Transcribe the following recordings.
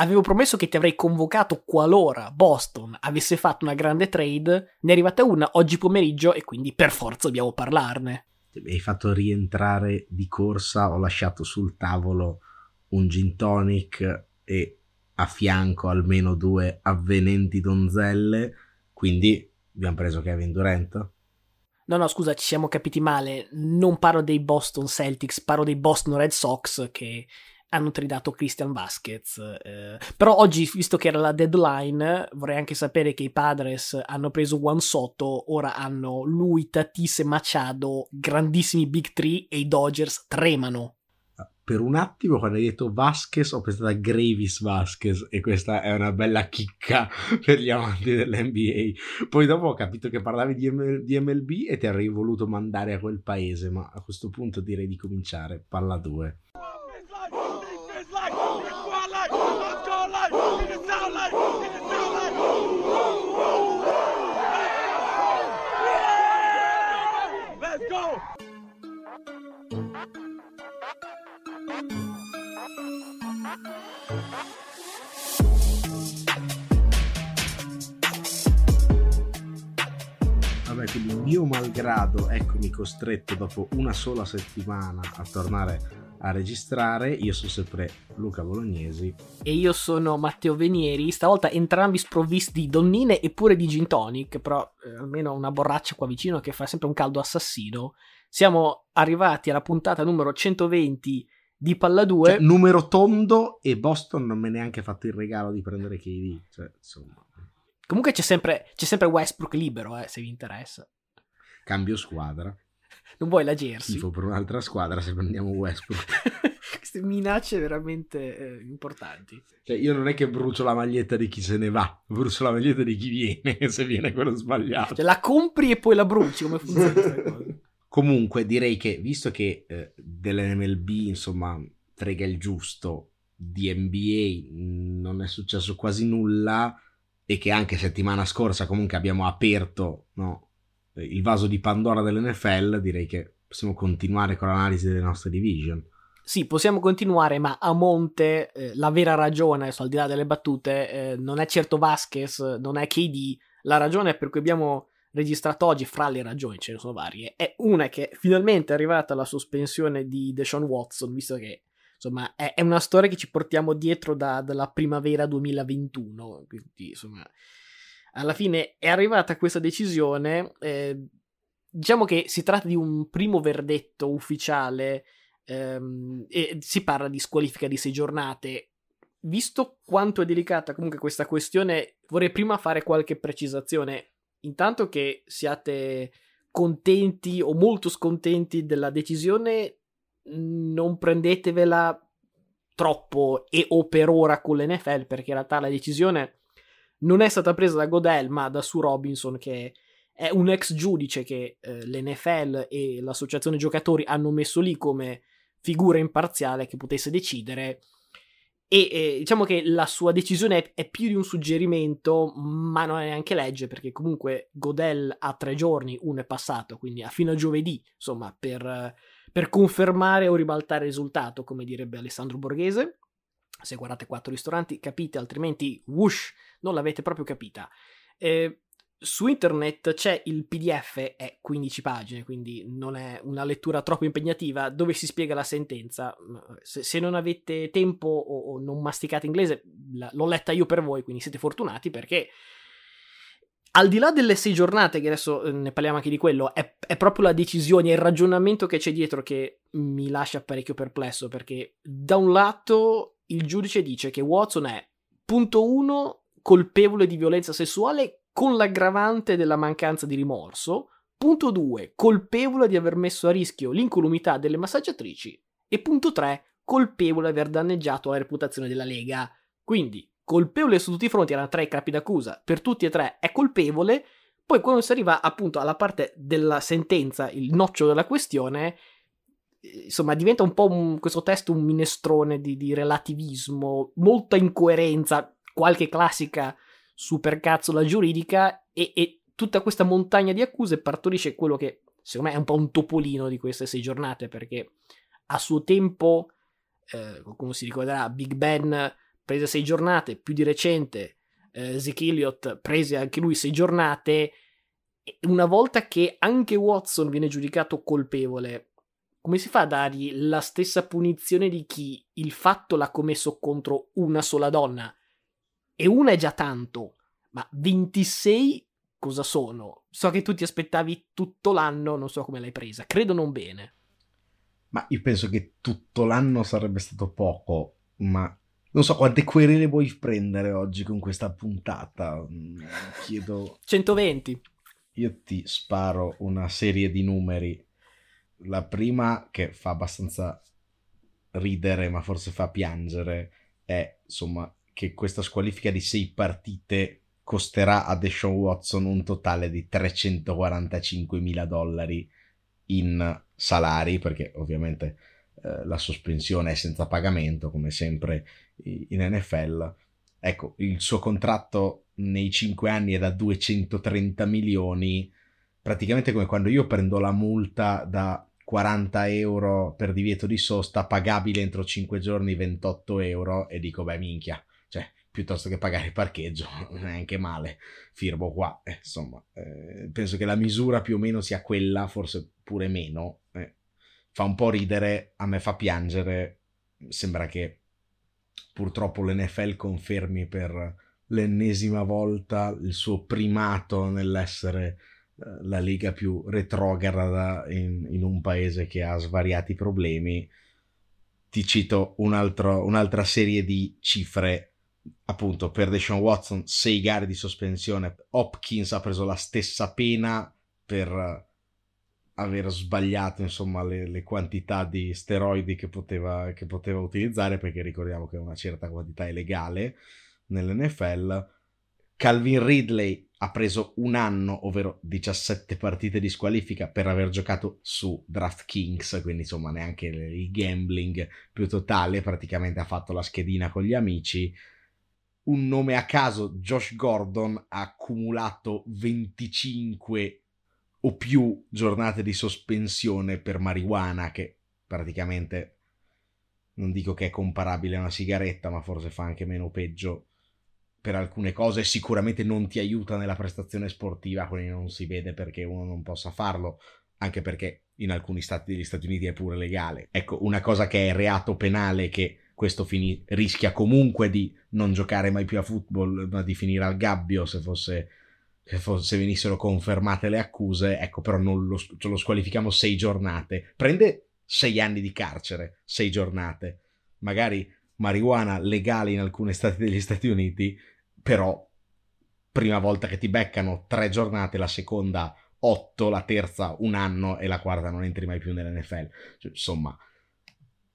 avevo promesso che ti avrei convocato qualora Boston avesse fatto una grande trade, ne è arrivata una oggi pomeriggio e quindi per forza dobbiamo parlarne. Mi hai fatto rientrare di corsa, ho lasciato sul tavolo un gin tonic e a fianco almeno due avvenenti donzelle, quindi abbiamo preso Kevin Durant. No, no, scusa, ci siamo capiti male. Non parlo dei Boston Celtics, parlo dei Boston Red Sox che hanno tridato Christian Vasquez. Eh, però oggi, visto che era la deadline, vorrei anche sapere che i Padres hanno preso Juan Soto, ora hanno lui, Tatis e Machado, grandissimi Big Three, e i Dodgers tremano. Per un attimo, quando hai detto Vasquez, ho pensato a Gravis Vasquez, e questa è una bella chicca per gli amanti dell'NBA. Poi dopo ho capito che parlavi di, ML- di MLB e ti avrei voluto mandare a quel paese, ma a questo punto direi di cominciare. Palla 2. Vabbè, quindi mio malgrado, eccomi costretto dopo una sola settimana a tornare a registrare. Io sono sempre Luca Bolognesi. E io sono Matteo Venieri. Stavolta entrambi sprovvisti di donnine e pure di gin tonic. Però eh, almeno una borraccia qua vicino che fa sempre un caldo assassino. Siamo arrivati alla puntata numero 120 di Palla 2. Cioè, numero tondo e Boston non me ne ha neanche fatto il regalo di prendere KD. Cioè, insomma. Comunque c'è sempre, c'è sempre Westbrook libero, eh, se vi interessa. Cambio squadra. Non vuoi la jersey? Tifo per un'altra squadra se prendiamo Westbrook. Queste minacce veramente eh, importanti. Cioè, io non è che brucio la maglietta di chi se ne va, brucio la maglietta di chi viene, se viene quello sbagliato. Cioè, la compri e poi la bruci, come funziona questa cosa? Comunque, direi che, visto che eh, dell'NMLB, insomma, frega il giusto, di NBA non è successo quasi nulla e che anche settimana scorsa comunque abbiamo aperto no, il vaso di Pandora dell'NFL, direi che possiamo continuare con l'analisi delle nostre division. Sì, possiamo continuare, ma a monte eh, la vera ragione, adesso, al di là delle battute, eh, non è certo Vasquez, non è KD, la ragione per cui abbiamo registrato oggi, fra le ragioni, ce ne sono varie, è una che finalmente è arrivata la sospensione di Deshaun Watson, visto che insomma è, è una storia che ci portiamo dietro da, dalla primavera 2021, quindi insomma alla fine è arrivata questa decisione, eh, diciamo che si tratta di un primo verdetto ufficiale ehm, e si parla di squalifica di sei giornate. Visto quanto è delicata comunque questa questione, vorrei prima fare qualche precisazione. Intanto che siate contenti o molto scontenti della decisione, non prendetevela troppo e o per ora con l'NFL perché in realtà la decisione non è stata presa da Godel ma da Sue Robinson che è un ex giudice che eh, l'NFL e l'associazione giocatori hanno messo lì come figura imparziale che potesse decidere e eh, diciamo che la sua decisione è, è, più di un suggerimento ma non è neanche legge perché comunque Godel ha tre giorni uno è passato quindi a fino a giovedì insomma per per confermare o ribaltare il risultato, come direbbe Alessandro Borghese. Se guardate quattro ristoranti capite, altrimenti whoosh, non l'avete proprio capita. Eh, su internet c'è il PDF, è 15 pagine, quindi non è una lettura troppo impegnativa, dove si spiega la sentenza. Se, se non avete tempo o, o, non masticate inglese, l'ho letta io per voi, quindi siete fortunati perché al di là delle sei giornate, che adesso eh, ne parliamo anche di quello, è, è proprio la decisione, il ragionamento che c'è dietro che mi lascia parecchio perplesso, perché da un lato il giudice dice che Watson è, punto uno, colpevole di violenza sessuale con l'aggravante della mancanza di rimorso, punto due, colpevole di aver messo a rischio l'incolumità delle massaggiatrici, e punto tre, colpevole di aver danneggiato la reputazione della Lega. Quindi, colpevole su tutti i fronti, erano tre capi d'accusa, per tutti e tre è colpevole, poi quando si arriva appunto alla parte della sentenza, il noccio della questione, insomma diventa un po' un, questo testo un minestrone di, di, relativismo, molta incoerenza, qualche classica supercazzola giuridica e, e tutta questa montagna di accuse partorisce quello che secondo me è un po' un topolino di queste sei giornate perché a suo tempo, eh, qualcuno si ricorderà, Big Ben prese sei giornate, più di recente eh, Zeke Elliott prese anche lui sei giornate. Una volta che anche Watson viene giudicato colpevole, come si fa a dargli la stessa punizione di chi il fatto l'ha commesso contro una sola donna? E una è già tanto, ma 26 cosa sono? So che tu ti aspettavi tutto l'anno, non so come l'hai presa, credo non bene. Ma io penso che tutto l'anno sarebbe stato poco, ma non so quante querele vuoi prendere oggi con questa puntata. Mm, chiedo... 120. Io ti sparo una serie di numeri. La prima che fa abbastanza ridere, ma forse fa piangere, è insomma che questa squalifica di sei partite costerà a Deshaun Watson un totale di 345 mila dollari in salari, perché ovviamente eh, la sospensione è senza pagamento, come sempre in NFL. Ecco, il suo contratto nei 5 anni è da 230 milioni, praticamente come quando io prendo la multa da 40 euro per divieto di sosta, pagabile entro 5 giorni 28 euro e dico, beh minchia, piuttosto che pagare il parcheggio, neanche male, firmo qua, eh, insomma, eh, penso che la misura più o meno sia quella, forse pure meno, eh. fa un po' ridere, a me fa piangere, sembra che purtroppo l'NFL confermi per l'ennesima volta il suo primato nell'essere eh, la liga più retrograda in, in, un paese che ha svariati problemi. Ti cito un altro, un'altra serie di cifre. Appunto, per Deshaun Watson, 6 gare di sospensione. Hopkins ha preso la stessa pena per aver sbagliato insomma le, le quantità di steroidi che poteva, che poteva, utilizzare perché ricordiamo che una certa quantità è legale nell'NFL Calvin Ridley ha preso un anno ovvero 17 partite di squalifica per aver giocato su DraftKings quindi insomma neanche il gambling più totale praticamente ha fatto la schedina con gli amici un nome a caso Josh Gordon ha accumulato 25 o più giornate di sospensione per marijuana, che praticamente non dico che è comparabile a una sigaretta, ma forse fa anche meno peggio per alcune cose. Sicuramente non ti aiuta nella prestazione sportiva, quindi non si vede perché uno non possa farlo, anche perché in alcuni stati degli Stati Uniti è pure legale. Ecco, una cosa che è reato penale che questo fini- rischia comunque di non giocare mai più a football, ma di finire al gabbio se fosse se venissero confermate le accuse, ecco, però non lo, lo squalifichiamo sei giornate. Prende sei anni di carcere, sei giornate. Magari marijuana legale in alcuni stati degli Stati Uniti, però prima volta che ti beccano tre giornate, la seconda otto, la terza un anno e la quarta non entri mai più nell'NFL. Cioè, insomma,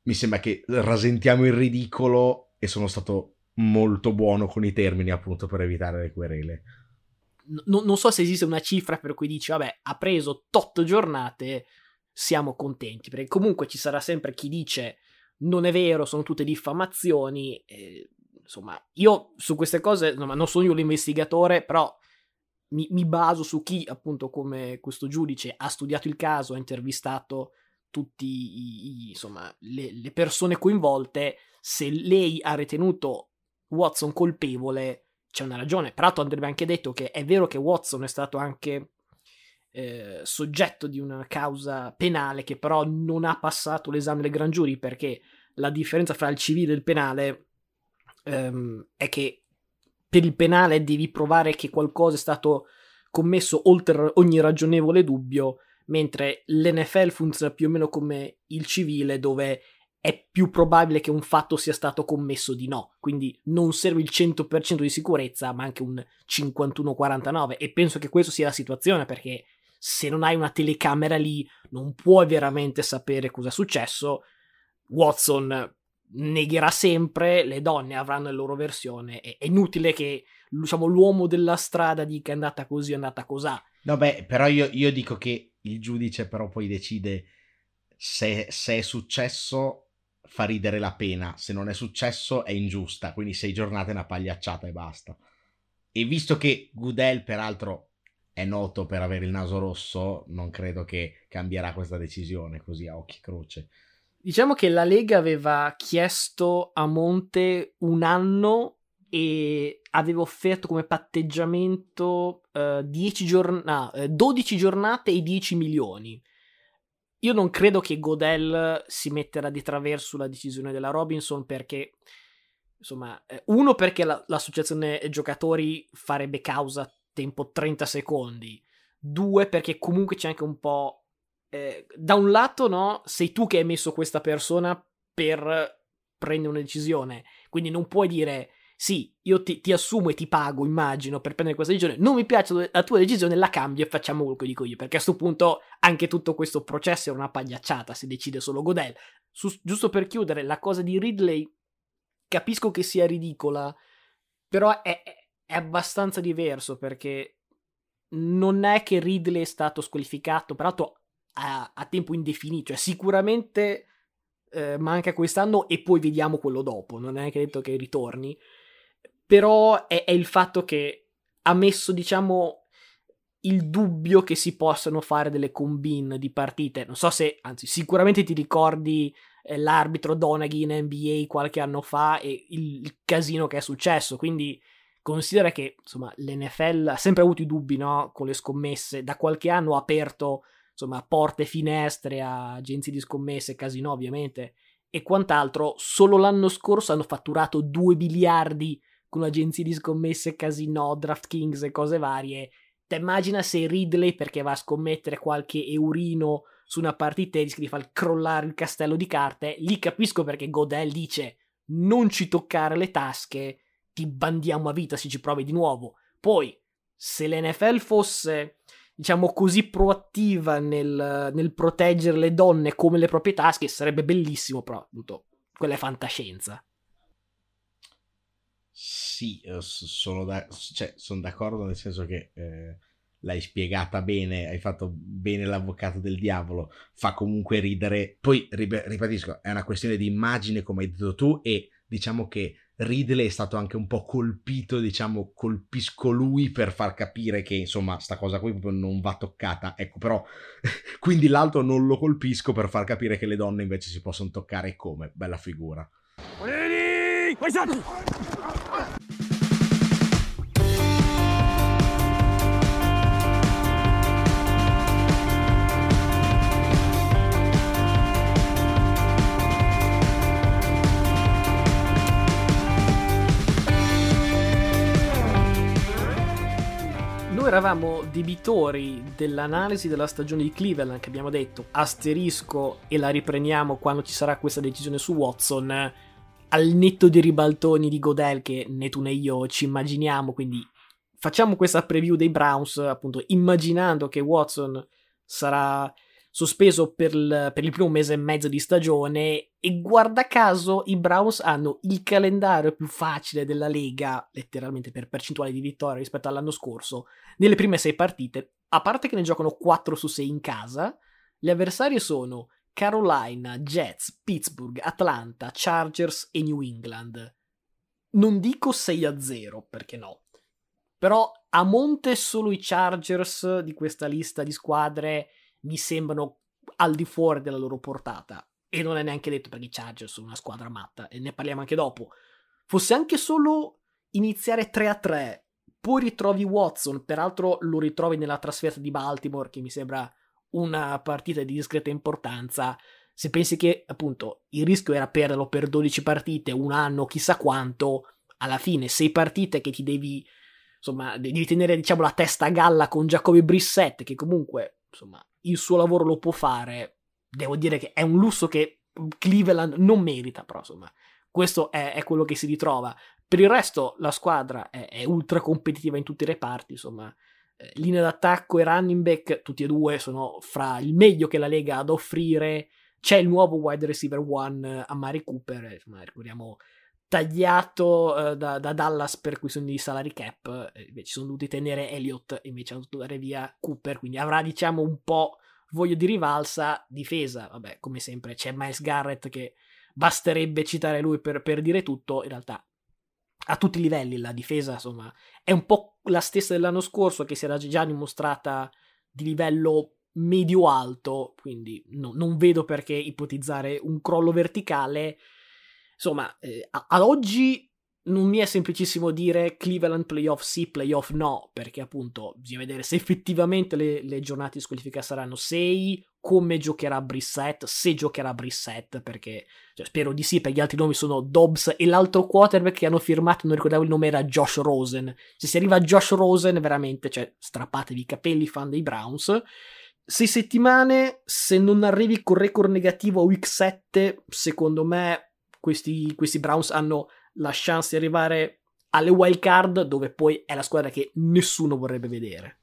mi sembra che rasentiamo il ridicolo e sono stato molto buono con i termini appunto per evitare le querele n- non so se esiste una cifra per cui dici, vabbè, ha preso tot giornate, siamo contenti, perché comunque ci sarà sempre chi dice non è vero, sono tutte diffamazioni. Eh, insomma, io su queste cose, insomma, non sono io l'investigatore, però mi, mi, baso su chi, appunto, come questo giudice ha studiato il caso, ha intervistato tutte le, le persone coinvolte. Se lei ha ritenuto Watson colpevole, c'è una ragione. Peraltro andrebbe anche detto che è vero che Watson è stato anche eh, soggetto di una causa penale che però non ha passato l'esame del gran giuri perché la differenza fra il civile e il penale ehm, è che per il penale devi provare che qualcosa è stato commesso oltre ogni ragionevole dubbio, mentre l'NFL funziona più o meno come il civile dove è più probabile che un fatto sia stato commesso di no. Quindi non serve il 100% di sicurezza, ma anche un 51-49. E penso che questa sia la situazione perché se non hai una telecamera lì non puoi veramente sapere cosa è successo. Watson negherà sempre, le donne avranno la loro versione. È, inutile che diciamo, l'uomo della strada dica è andata così, è andata così. No, beh, però io, io dico che il giudice però poi decide se, se è successo fa ridere la pena, se non è successo è ingiusta, quindi sei giornate una pagliacciata e basta. E visto che Goodell peraltro è noto per avere il naso rosso, non credo che cambierà questa decisione così a occhi croce. Diciamo che la Lega aveva chiesto a Monte un anno e aveva offerto come patteggiamento uh, 10 giorn- no, 12 giornate e 10 milioni. Io non credo che Godel si metterà di traverso sulla decisione della Robinson perché, insomma, eh, uno perché la, l'associazione giocatori farebbe causa tempo 30 secondi, due perché comunque c'è anche un po'... Eh, da un lato, no, sei tu che hai messo questa persona per prendere una decisione, quindi non puoi dire sì, io ti, ti, assumo e ti pago, immagino, per prendere questa decisione, non mi piace la tua decisione, la cambio e facciamo quello che dico io, perché a questo punto anche tutto questo processo è una pagliacciata, se decide solo Godel. Su, giusto per chiudere, la cosa di Ridley, capisco che sia ridicola, però è, è abbastanza diverso, perché non è che Ridley è stato squalificato, peraltro a, a tempo indefinito, cioè sicuramente eh, manca quest'anno e poi vediamo quello dopo, non è che detto che ritorni però è, è il fatto che ha messo, diciamo, il dubbio che si possano fare delle combine di partite. Non so se, anzi, sicuramente ti ricordi eh, l'arbitro Donaghy in NBA qualche anno fa e il, il, casino che è successo. Quindi considera che, insomma, l'NFL ha sempre avuto i dubbi, no? Con le scommesse. Da qualche anno ha aperto, insomma, porte finestre a agenzie di scommesse, casino ovviamente, e quant'altro. Solo l'anno scorso hanno fatturato 2 miliardi con agenzie di scommesse, casino, DraftKings e cose varie. Te immagina se Ridley, perché va a scommettere qualche eurino su una partita e rischia di far crollare il castello di carte, lì capisco perché Godel dice non ci toccare le tasche, ti bandiamo a vita se ci provi di nuovo. Poi, se l'NFL fosse, diciamo così, proattiva nel, nel proteggere le donne come le proprie tasche, sarebbe bellissimo, però appunto, quella è fantascienza. Sì, eh, sono, da, cioè, sono d'accordo nel senso che eh, l'hai spiegata bene, hai fatto bene l'avvocato del diavolo, fa comunque ridere. Poi, ripetisco, è una questione di immagine, come hai detto tu, e diciamo che Ridley è stato anche un po' colpito, diciamo, colpisco lui per far capire che, insomma, sta cosa qui proprio non va toccata. Ecco, però, quindi l'altro non lo colpisco per far capire che le donne invece si possono toccare come. Bella figura. Ready, eravamo debitori dell'analisi della stagione di Cleveland che abbiamo detto asterisco e la riprendiamo quando ci sarà questa decisione su Watson al netto dei ribaltoni di Godel che né tu né io ci immaginiamo quindi facciamo questa preview dei Browns appunto immaginando che Watson sarà sospeso per il, per il, primo mese e mezzo di stagione e guarda caso i Browns hanno il calendario più facile della Lega, letteralmente per percentuale di vittoria rispetto all'anno scorso, nelle prime sei partite, a parte che ne giocano 4 su 6 in casa, gli avversari sono Carolina, Jets, Pittsburgh, Atlanta, Chargers e New England. Non dico 6 a 0, perché no. Però a monte solo i Chargers di questa lista di squadre mi sembrano al di fuori della loro portata. E non è neanche detto perché i Chargers sono una squadra matta, e ne parliamo anche dopo. Fosse anche solo iniziare 3 a 3, poi ritrovi Watson, peraltro lo ritrovi nella trasferta di Baltimore, che mi sembra una partita di discreta importanza. Se pensi che appunto il rischio era perderlo per 12 partite, un anno, chissà quanto, alla fine 6 partite che ti devi insomma, devi tenere diciamo la testa a galla con Jacoby Brissett che comunque insomma il suo lavoro lo può fare. Devo dire che è un lusso che Cleveland non merita, però insomma, questo è, è quello che si ritrova. Per il resto, la squadra è, è ultra competitiva in tutti i reparti, insomma. Eh, linea d'attacco e running back, tutti e due sono fra il meglio che la Lega ha ad offrire. C'è il nuovo wide receiver one a Mari Cooper, insomma, ricordiamo tagliato uh, da, da, Dallas per questioni di salary cap, eh, invece sono dovuti tenere Elliott, invece hanno dovuto dare via Cooper, quindi avrà diciamo un po' voglio di rivalsa, difesa, vabbè come sempre c'è Miles Garrett che basterebbe citare lui per, per dire tutto, in realtà a tutti i livelli la difesa insomma è un po' la stessa dell'anno scorso che si era già dimostrata di livello medio-alto, quindi no, non vedo perché ipotizzare un crollo verticale. Insomma, eh, ad oggi non mi è semplicissimo dire Cleveland playoff sì, playoff no, perché appunto bisogna vedere se effettivamente le, le giornate di squalifica saranno 6, come giocherà Brissett, se giocherà Brissett, perché cioè, spero di sì, perché gli altri nomi sono Dobbs e l'altro quarterback che hanno firmato, non ricordavo il nome, era Josh Rosen. Se si arriva a Josh Rosen, veramente, cioè, strappatevi i capelli, fan dei Browns. Sei settimane, se non arrivi con record negativo a week 7, secondo me questi, questi Browns hanno la chance di arrivare alle wild card dove poi è la squadra che nessuno vorrebbe vedere.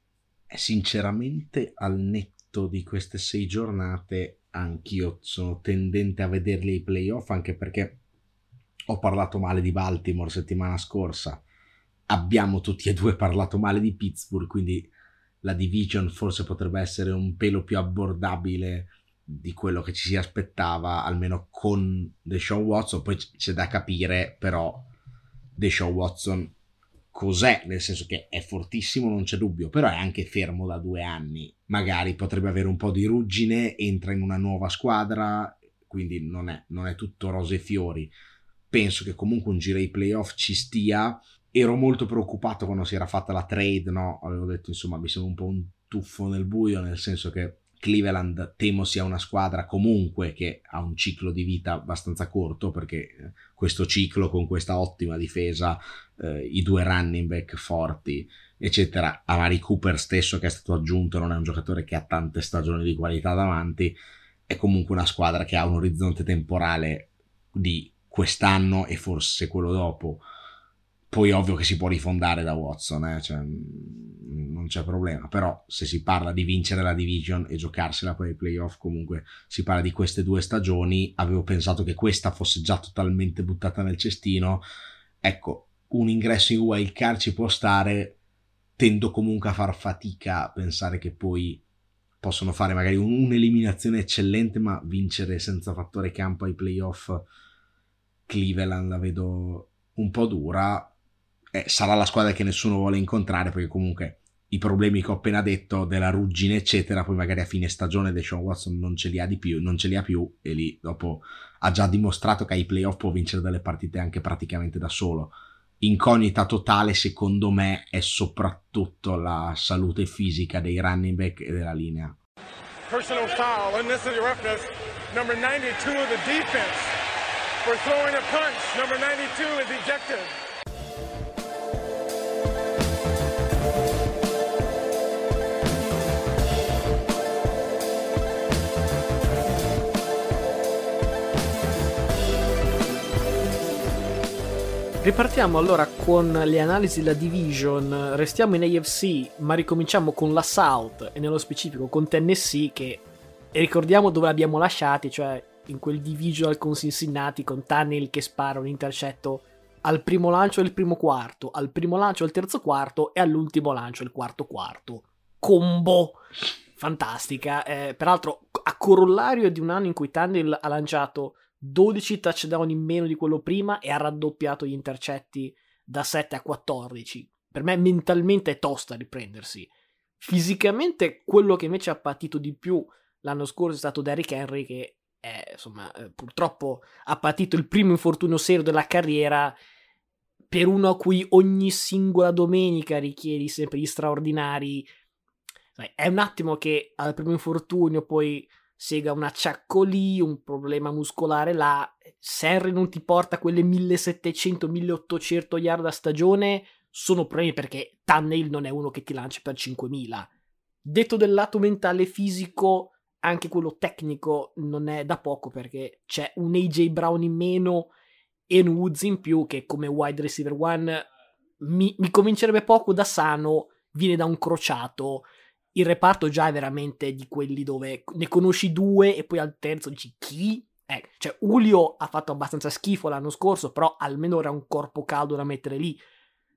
Eh, sinceramente, al netto di queste sei giornate, anch'io sono tendente a vederli ai playoff, anche perché ho parlato male di Baltimore settimana scorsa. Abbiamo tutti e due parlato male di Pittsburgh, quindi la division forse potrebbe essere un pelo più abbordabile di quello che ci si aspettava, almeno con Deshaun Watson. Poi c'è da capire, però, Deshaun Watson cos'è, nel senso che è fortissimo, non c'è dubbio, però è anche fermo da due anni. Magari potrebbe avere un po' di ruggine, entra in una nuova squadra, quindi non è, non è tutto rose e fiori. Penso che comunque un giro ai playoff ci stia. Ero molto preoccupato quando si era fatta la trade, no? Avevo detto, insomma, mi sembra un po' un tuffo nel buio, nel senso che Cleveland temo sia una squadra comunque che ha un ciclo di vita abbastanza corto perché eh, questo ciclo con questa ottima difesa, eh, i due running back forti, eccetera, Amari Cooper stesso che è stato aggiunto non è un giocatore che ha tante stagioni di qualità davanti, è comunque una squadra che ha un orizzonte temporale di quest'anno e forse quello dopo poi ovvio che si può rifondare da Watson, eh? cioè, mm, non c'è problema, però se si parla di vincere la division e giocarsela per i playoff, comunque si parla di queste due stagioni, avevo pensato che questa fosse già totalmente buttata nel cestino, ecco, un ingresso in wild card ci può stare, tendo comunque a far fatica a pensare che poi possono fare magari un'eliminazione eccellente, ma vincere senza fattore campo ai playoff Cleveland la vedo un po' dura eh, sarà la squadra che nessuno vuole incontrare perché comunque i problemi che ho appena detto della ruggine eccetera poi magari a fine stagione Deshaun Watson non ce li ha di più non ce li ha più e lì dopo ha già dimostrato che ai playoff può vincere delle partite anche praticamente da solo. Incognita totale secondo me è soprattutto la salute fisica dei running back e della linea. Personal foul unnecessary roughness. Number 92 of the defense for throwing a punch. Number 92 is ejected Ripartiamo allora con le analisi della division, restiamo in AFC ma ricominciamo con la South e nello specifico con Tennessee che ricordiamo dove l'abbiamo lasciati, cioè in quel divisional con Cincinnati con Tunnel che spara un intercetto al primo lancio del primo quarto, al primo lancio del terzo quarto e all'ultimo lancio del quarto quarto. Combo fantastica, eh, peraltro a corollario di un anno in cui Tunnel ha lanciato 12 touchdown in meno di quello prima e ha raddoppiato gli intercetti da 7 a 14. Per me mentalmente è tosta riprendersi. Fisicamente quello che invece ha patito di più l'anno scorso è stato Derrick Henry che è, insomma, eh, purtroppo ha patito il primo infortunio serio della carriera per uno a cui ogni singola domenica richiedi sempre gli straordinari. È un attimo che al primo infortunio poi sega un acciacco lì, un problema muscolare là. Se Henry non ti porta quelle 1700-1800 yard a stagione, sono problemi perché Tannehill non è uno che ti lancia per 5000. Detto del lato mentale e fisico, anche quello tecnico non è da poco perché c'è un AJ Brown in meno e un Woods in più che come wide receiver one mi, mi comincerebbe poco da sano, viene da un crociato il reparto già è veramente di quelli dove ne conosci due e poi al terzo dici chi? Eh, cioè Julio ha fatto abbastanza schifo l'anno scorso, però almeno era un corpo caldo da mettere lì.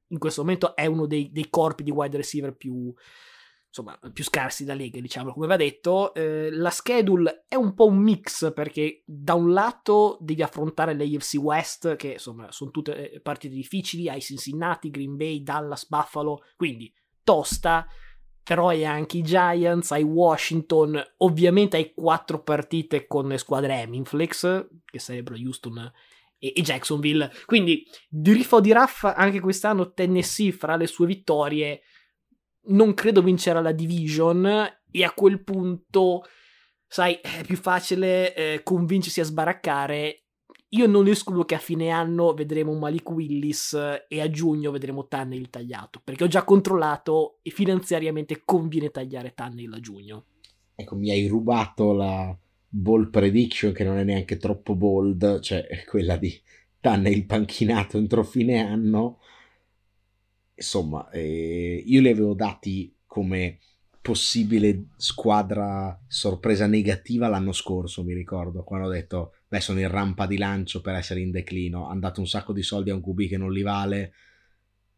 In questo momento è uno dei, dei corpi di wide receiver più, insomma, più scarsi da Lega, diciamo, come va detto. Eh, la schedule è un po' un mix perché da un lato devi affrontare l'AFC West, che insomma sono tutte eh, partite difficili, hai Cincinnati, Green Bay, Dallas, Buffalo, quindi tosta però hai anche i Giants, hai Washington, ovviamente hai quattro partite con le squadre Eminflex, che sarebbero Houston e, e Jacksonville. Quindi di riffa o di raffa anche quest'anno Tennessee fra le sue vittorie non credo vincerà la division e a quel punto sai è più facile eh, convincersi a sbaraccare io non escludo che a fine anno vedremo Malik Willis e a giugno vedremo Tannehill tagliato perché ho già controllato e finanziariamente conviene tagliare Tannehill a giugno ecco mi hai rubato la ball prediction che non è neanche troppo bold, cioè quella di Tanne il panchinato entro fine anno. Insomma, eh, io li avevo dati come possibile squadra sorpresa negativa l'anno scorso, mi ricordo, quando ho detto, beh, sono in rampa di lancio per essere in declino, hanno dato un sacco di soldi a un QB che non li vale,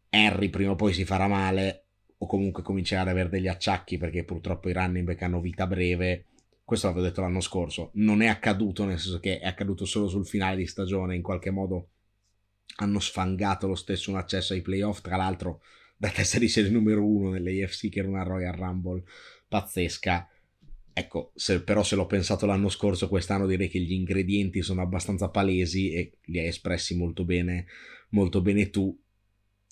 Harry prima o poi si farà male, o comunque comincerà ad avere degli acciacchi perché purtroppo i running back hanno vita breve, questo l'avevo detto l'anno scorso, non è accaduto, nel senso che è accaduto solo sul finale di stagione, in qualche modo hanno sfangato lo stesso un accesso ai playoff, tra l'altro da testa di serie numero uno nell'AFC che era una Royal Rumble pazzesca. Ecco, se, però se l'ho pensato l'anno scorso, quest'anno direi che gli ingredienti sono abbastanza palesi e li hai espressi molto bene, molto bene tu.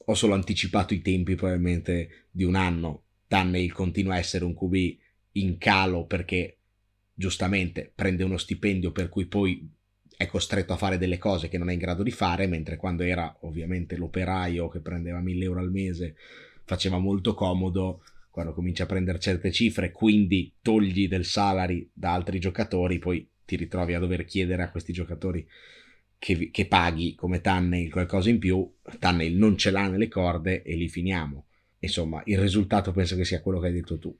Ho solo anticipato i tempi probabilmente di un anno. Tannehill continua a essere un QB in calo perché giustamente prende uno stipendio per cui poi è costretto a fare delle cose che non è in grado di fare, mentre quando era ovviamente l'operaio che prendeva 1000 euro al mese faceva molto comodo, quando comincia a prendere certe cifre, quindi togli del salary da altri giocatori, poi ti ritrovi a dover chiedere a questi giocatori che, che paghi come Tanneil qualcosa in più, Tanneil non ce l'ha nelle corde e lì finiamo. Insomma, il risultato penso che sia quello che hai detto tu.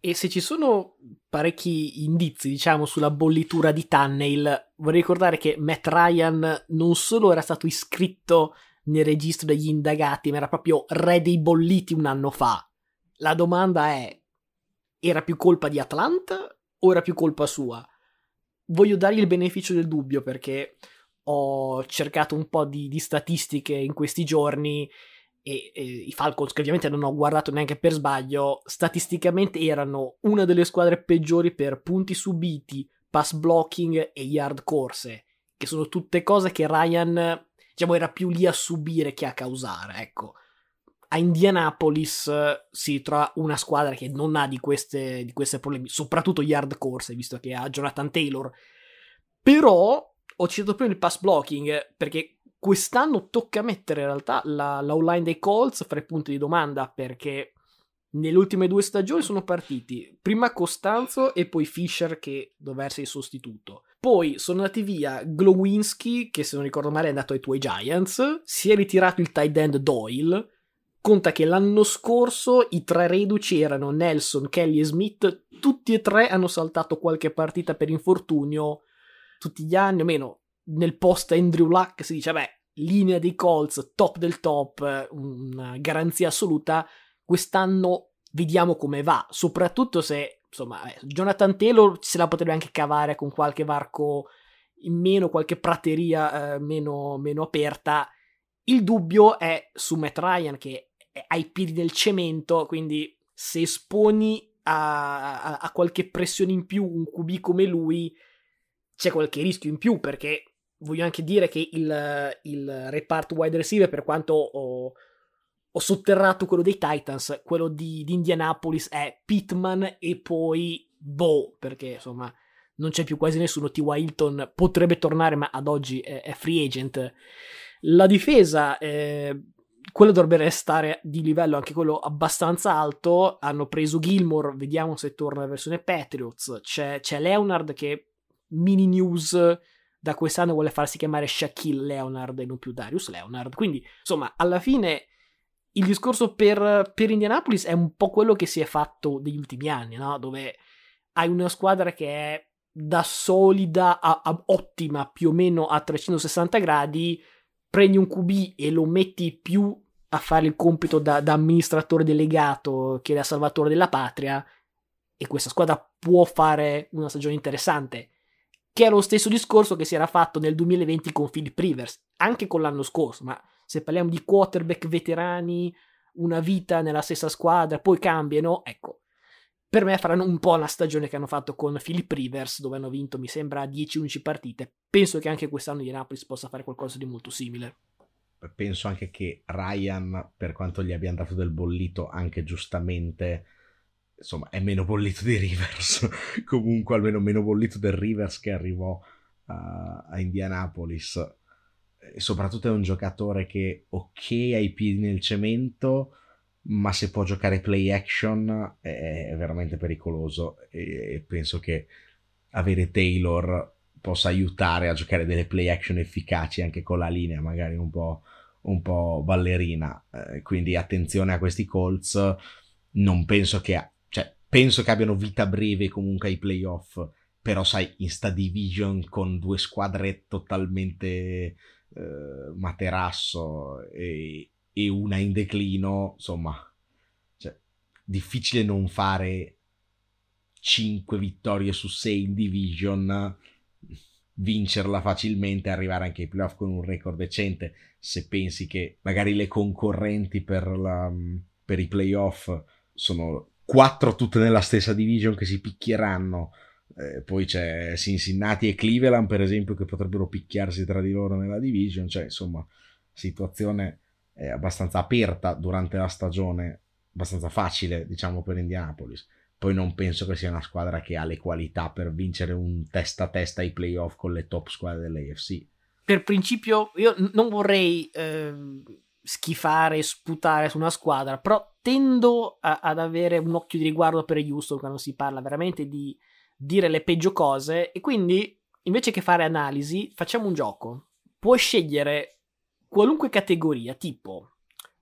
E se ci sono parecchi indizi, diciamo, sulla bollitura di Tunnel, vorrei ricordare che Matt Ryan non solo era stato iscritto nel registro degli indagati, ma era proprio re dei bolliti un anno fa. La domanda è: era più colpa di Atlanta o era più colpa sua? Voglio dargli il beneficio del dubbio perché ho cercato un po' di, di statistiche in questi giorni e, e, i Falcons, che ovviamente non ho guardato neanche per sbaglio, statisticamente erano una delle squadre peggiori per punti subiti, pass blocking e yard corse, che sono tutte cose che Ryan, diciamo, era più lì a subire che a causare, ecco. A Indianapolis si trova una squadra che non ha di queste, di queste problemi, soprattutto yard corse, visto che ha Jonathan Taylor. Però ho citato prima il pass blocking perché Quest'anno tocca mettere in realtà la, la online dei Colts fra i punti di domanda perché nelle ultime due stagioni sono partiti prima Costanzo e poi Fisher che doveva essere il sostituto. Poi sono andati via Glowinski, che se non ricordo male è andato ai tuoi Giants, si è ritirato il tight end Doyle. Conta che l'anno scorso i tre reduci erano Nelson, Kelly e Smith, tutti e tre hanno saltato qualche partita per infortunio tutti gli anni, o meno nel post Andrew Luck si dice, beh, linea dei Colts, top del top, una garanzia assoluta. Quest'anno vediamo come va, soprattutto se, insomma, eh, Jonathan Taylor se la potrebbe anche cavare con qualche varco in meno, qualche prateria eh, meno, meno aperta. Il dubbio è su Matt Ryan che ha i piedi nel cemento, quindi se esponi a, a, a qualche pressione in più un QB come lui, c'è qualche rischio in più perché voglio anche dire che il, il reparto wide receiver, per quanto ho, ho, sotterrato quello dei Titans, quello di, di, Indianapolis è Pittman e poi Bo, perché insomma non c'è più quasi nessuno. T. Hilton potrebbe tornare, ma ad oggi è, è free agent. La difesa, eh, quello dovrebbe restare di livello anche quello abbastanza alto. Hanno preso Gilmore, vediamo se torna la versione Patriots. C'è, c'è Leonard che mini news da quest'anno vuole farsi chiamare Shaquille Leonard e non più Darius Leonard. Quindi, insomma, alla fine il discorso per, per Indianapolis è un po' quello che si è fatto negli ultimi anni, no? Dove hai una squadra che è da solida a, a ottima più o meno a 360 gradi, prendi un QB e lo metti più a fare il compito da, da amministratore delegato che da salvatore della patria e questa squadra può fare una stagione interessante che è lo stesso discorso che si era fatto nel 2020 con Philip Rivers, anche con l'anno scorso, ma se parliamo di quarterback veterani una vita nella stessa squadra, poi cambiano, ecco. Per me faranno un po' la stagione che hanno fatto con Philip Rivers, dove hanno vinto, mi sembra, 10-11 partite. Penso che anche quest'anno di Napoli possa fare qualcosa di molto simile. Penso anche che Ryan, per quanto gli abbia dato del bollito, anche giustamente, insomma, è meno bollito di Rivers. Comunque, almeno meno bollito del Rivers che arrivò a, a Indianapolis e soprattutto è un giocatore che ok ha i piedi nel cemento ma se può giocare play action è veramente pericoloso e penso che avere Taylor possa aiutare a giocare delle play action efficaci anche con la linea magari un po', un po ballerina. Eh, quindi attenzione a questi Colts. Non penso che cioè penso che abbiano vita breve comunque ai playoff però sai in sta division con due squadre totalmente eh, materasso e, e, una in declino, insomma, cioè, difficile non fare 5 vittorie su 6 in division, vincerla facilmente, arrivare anche ai playoff con un record decente, se pensi che magari le concorrenti per, la, per i playoff sono 4 tutte nella stessa division che si picchieranno eh, poi c'è Cincinnati e Cleveland, per esempio, che potrebbero picchiarsi tra di loro nella division. Cioè, insomma, situazione è abbastanza aperta durante la stagione, abbastanza facile, diciamo, per Indianapolis. Poi non penso che sia una squadra che ha le qualità per vincere un testa a testa ai playoff con le top squadre dell'AFC. Per principio, io non vorrei eh, schifare, sputare su una squadra, però tendo a, ad avere un occhio di riguardo per Houston quando si parla veramente di dire le peggio cose e quindi invece che fare analisi facciamo un gioco. Puoi scegliere qualunque categoria, tipo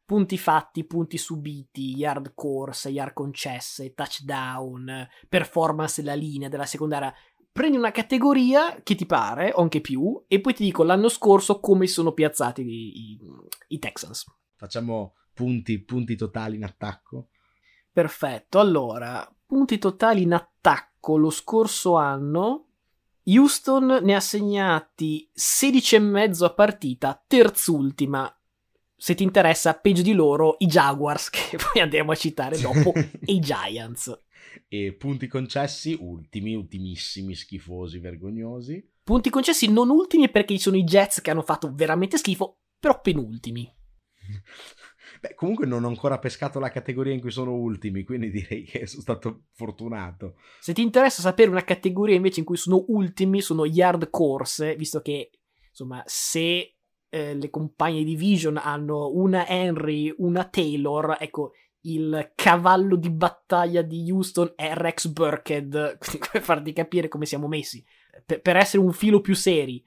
punti fatti, punti subiti, yard corse, yard concesse, touchdown, performance della linea, della secondaria. Prendi una categoria che ti pare, o anche più, e poi ti dico l'anno scorso come sono piazzati i, i, i Texans. Facciamo punti, punti totali in attacco. Perfetto, allora, punti totali in attacco attacco lo scorso anno Houston ne ha segnati 16,5 a partita, terzultima. Se ti interessa, peggio di loro, i Jaguars, che poi andremo a citare dopo, e i Giants. E punti concessi, ultimi, ultimissimi, schifosi, vergognosi. Punti concessi non ultimi perché ci sono i Jets che hanno fatto veramente schifo, però penultimi. Beh, comunque non ho ancora pescato la categoria in cui sono ultimi, quindi direi che sono stato fortunato. Se ti interessa sapere una categoria invece in cui sono ultimi, sono yard corse, visto che, insomma, se eh, le compagne di Vision hanno una Henry, una Taylor, ecco, il cavallo di battaglia di Houston è Rex Burkhead, per farti capire come siamo messi. Per, per essere un filo più seri,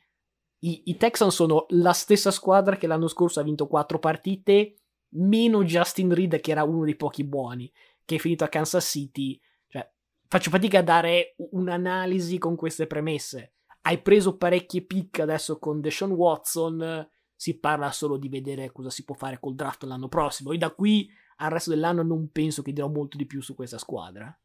i, i Texans sono la stessa squadra che l'anno scorso ha vinto quattro partite meno Justin Reed che era uno dei pochi buoni che è finito a Kansas City cioè faccio fatica a dare un'analisi con queste premesse hai preso parecchie pick adesso con Deshaun Watson si parla solo di vedere cosa si può fare col draft l'anno prossimo e da qui al resto dell'anno non penso che dirò molto di più su questa squadra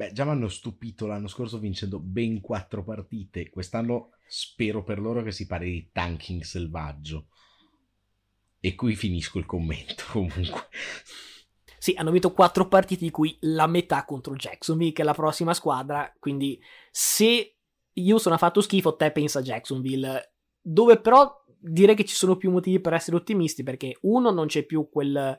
Beh, già mi hanno stupito l'anno scorso vincendo ben quattro partite. Quest'anno spero per loro che si parli di tanking selvaggio. E qui finisco il commento comunque. Sì, hanno vinto quattro partite di cui la metà contro Jacksonville, che è la prossima squadra. Quindi se Houston ha fatto schifo, te pensa a Jacksonville. Dove però direi che ci sono più motivi per essere ottimisti, perché uno non c'è più quel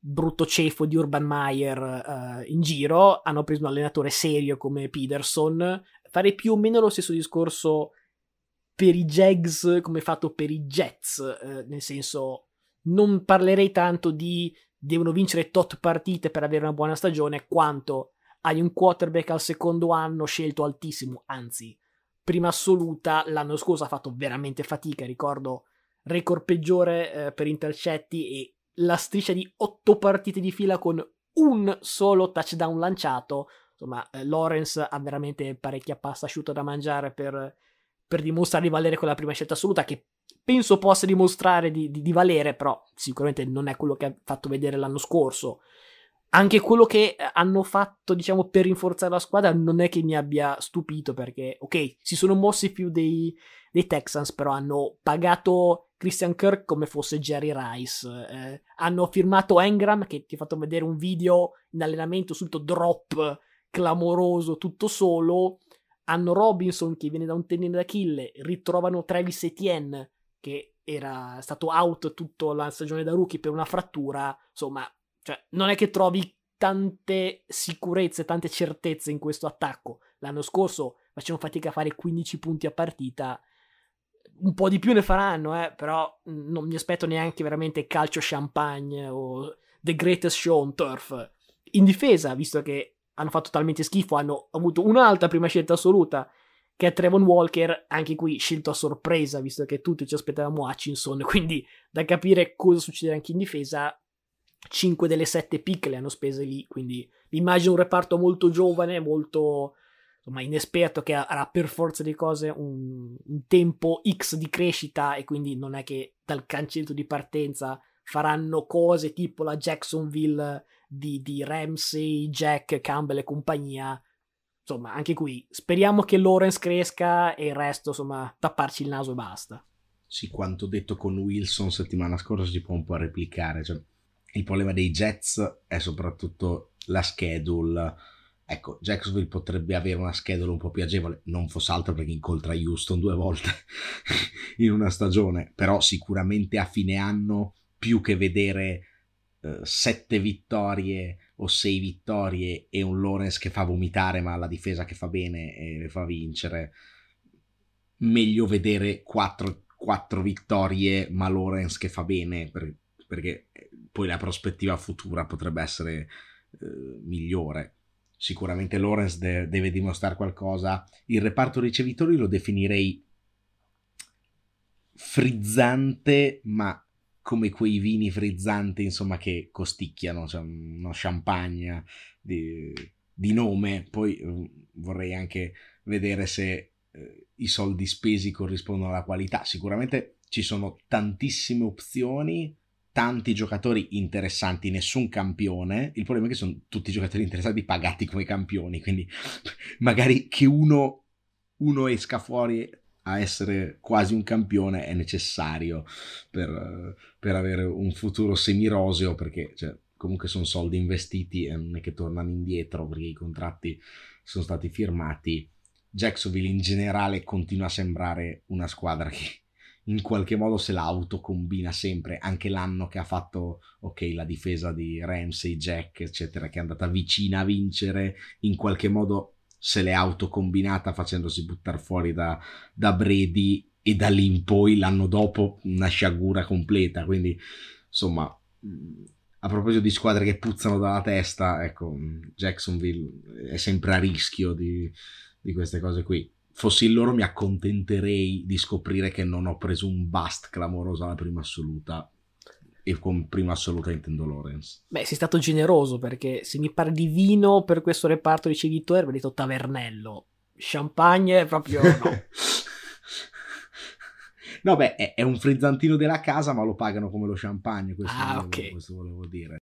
brutto cefo di Urban Meyer uh, in giro, hanno preso un allenatore serio come Peterson. Farei più o meno lo stesso discorso per i Jags come fatto per i Jets, uh, nel senso non parlerei tanto di devono vincere tot partite per avere una buona stagione, quanto hai un quarterback al secondo anno scelto altissimo, anzi, prima assoluta, l'anno scorso ha fatto veramente fatica, ricordo record peggiore eh, per intercetti e la striscia di otto partite di fila con un solo touchdown lanciato. Insomma, eh, Lawrence ha veramente parecchia pasta asciutta da mangiare per, per dimostrare di valere quella prima scelta assoluta che penso possa dimostrare di, di, di, valere, però sicuramente non è quello che ha fatto vedere l'anno scorso. anche quello che hanno fatto, diciamo, per rinforzare la squadra non è che mi abbia stupito perché, ok, si sono mossi più dei, dei Texans, però hanno pagato Christian Kirk come fosse Jerry Rice. Eh, hanno firmato Engram, che ti ha fatto vedere un video in allenamento, subito drop clamoroso, tutto solo. Hanno Robinson che viene da un tendine d'Achille, ritrovano Travis Etienne che era stato out tutta la stagione da rookie per una frattura. Insomma, cioè, non è che trovi tante sicurezze, tante certezze in questo attacco. L'anno scorso facevano fatica a fare 15 punti a partita. Un po' di più ne faranno, eh, però non mi aspetto neanche veramente calcio champagne o The Greatest Show on Turf. In difesa, visto che hanno fatto talmente schifo, hanno avuto un'altra prima scelta assoluta, che è Trevon Walker, anche qui scelto a sorpresa, visto che tutti ci aspettavamo Hutchinson, quindi da capire cosa succederà anche in difesa, 5 delle 7 pick le hanno spese lì, quindi immagino un reparto molto giovane, molto insomma, inesperto che avrà per forza di cose un, un, tempo X di crescita e quindi non è che dal cancelletto di partenza faranno cose tipo la Jacksonville di, di Ramsey, Jack, Campbell e compagnia. Insomma, anche qui speriamo che Lawrence cresca e il resto, insomma, tapparci il naso e basta. Sì, quanto detto con Wilson settimana scorsa si può un po' replicare, cioè il problema dei Jets è soprattutto la schedule. Ecco, Jacksonville potrebbe avere una schedule un po' più agevole, non fosse altro perché incontra Houston due volte in una stagione, però sicuramente a fine anno più che vedere eh, sette vittorie o sei vittorie e un Lawrence che fa vomitare ma la difesa che fa bene e le fa vincere, meglio vedere quattro, quattro vittorie ma Lawrence che fa bene per, perché poi la prospettiva futura potrebbe essere eh, migliore. Sicuramente Lawrence de- deve dimostrare qualcosa. Il reparto ricevitori lo definirei frizzante, ma come quei vini frizzanti, insomma, che costicchiano, cioè uno champagne di, di nome. Poi eh, vorrei anche vedere se eh, i soldi spesi corrispondono alla qualità. Sicuramente ci sono tantissime opzioni tanti giocatori interessanti, nessun campione. Il problema è che sono tutti giocatori interessanti pagati come campioni, quindi magari che uno, uno esca fuori a essere quasi un campione è necessario per, per avere un futuro semiroseo perché cioè, comunque sono soldi investiti e non è che tornano indietro perché i contratti sono stati firmati. Jacksonville in generale continua a sembrare una squadra che in qualche modo se la autocombina sempre, anche l'anno che ha fatto, ok, la difesa di Ramsey, Jack, eccetera, che è andata vicina a vincere, in qualche modo se l'è autocombinata facendosi buttare fuori da, da Brady e da lì in poi l'anno dopo una sciagura completa, quindi insomma a proposito di squadre che puzzano dalla testa, ecco, Jacksonville è sempre a rischio di, di queste cose qui. Fossi loro mi accontenterei di scoprire che non ho preso un bust clamoroso alla prima assoluta e con prima assoluta intendo Lorenz. Beh, sei stato generoso perché se mi parli di vino per questo reparto ricevitore avrei detto tavernello. Champagne proprio no. no, beh, è, è, un frizzantino della casa, ma lo pagano come lo champagne. Questo, ah, volevo, okay. questo volevo dire.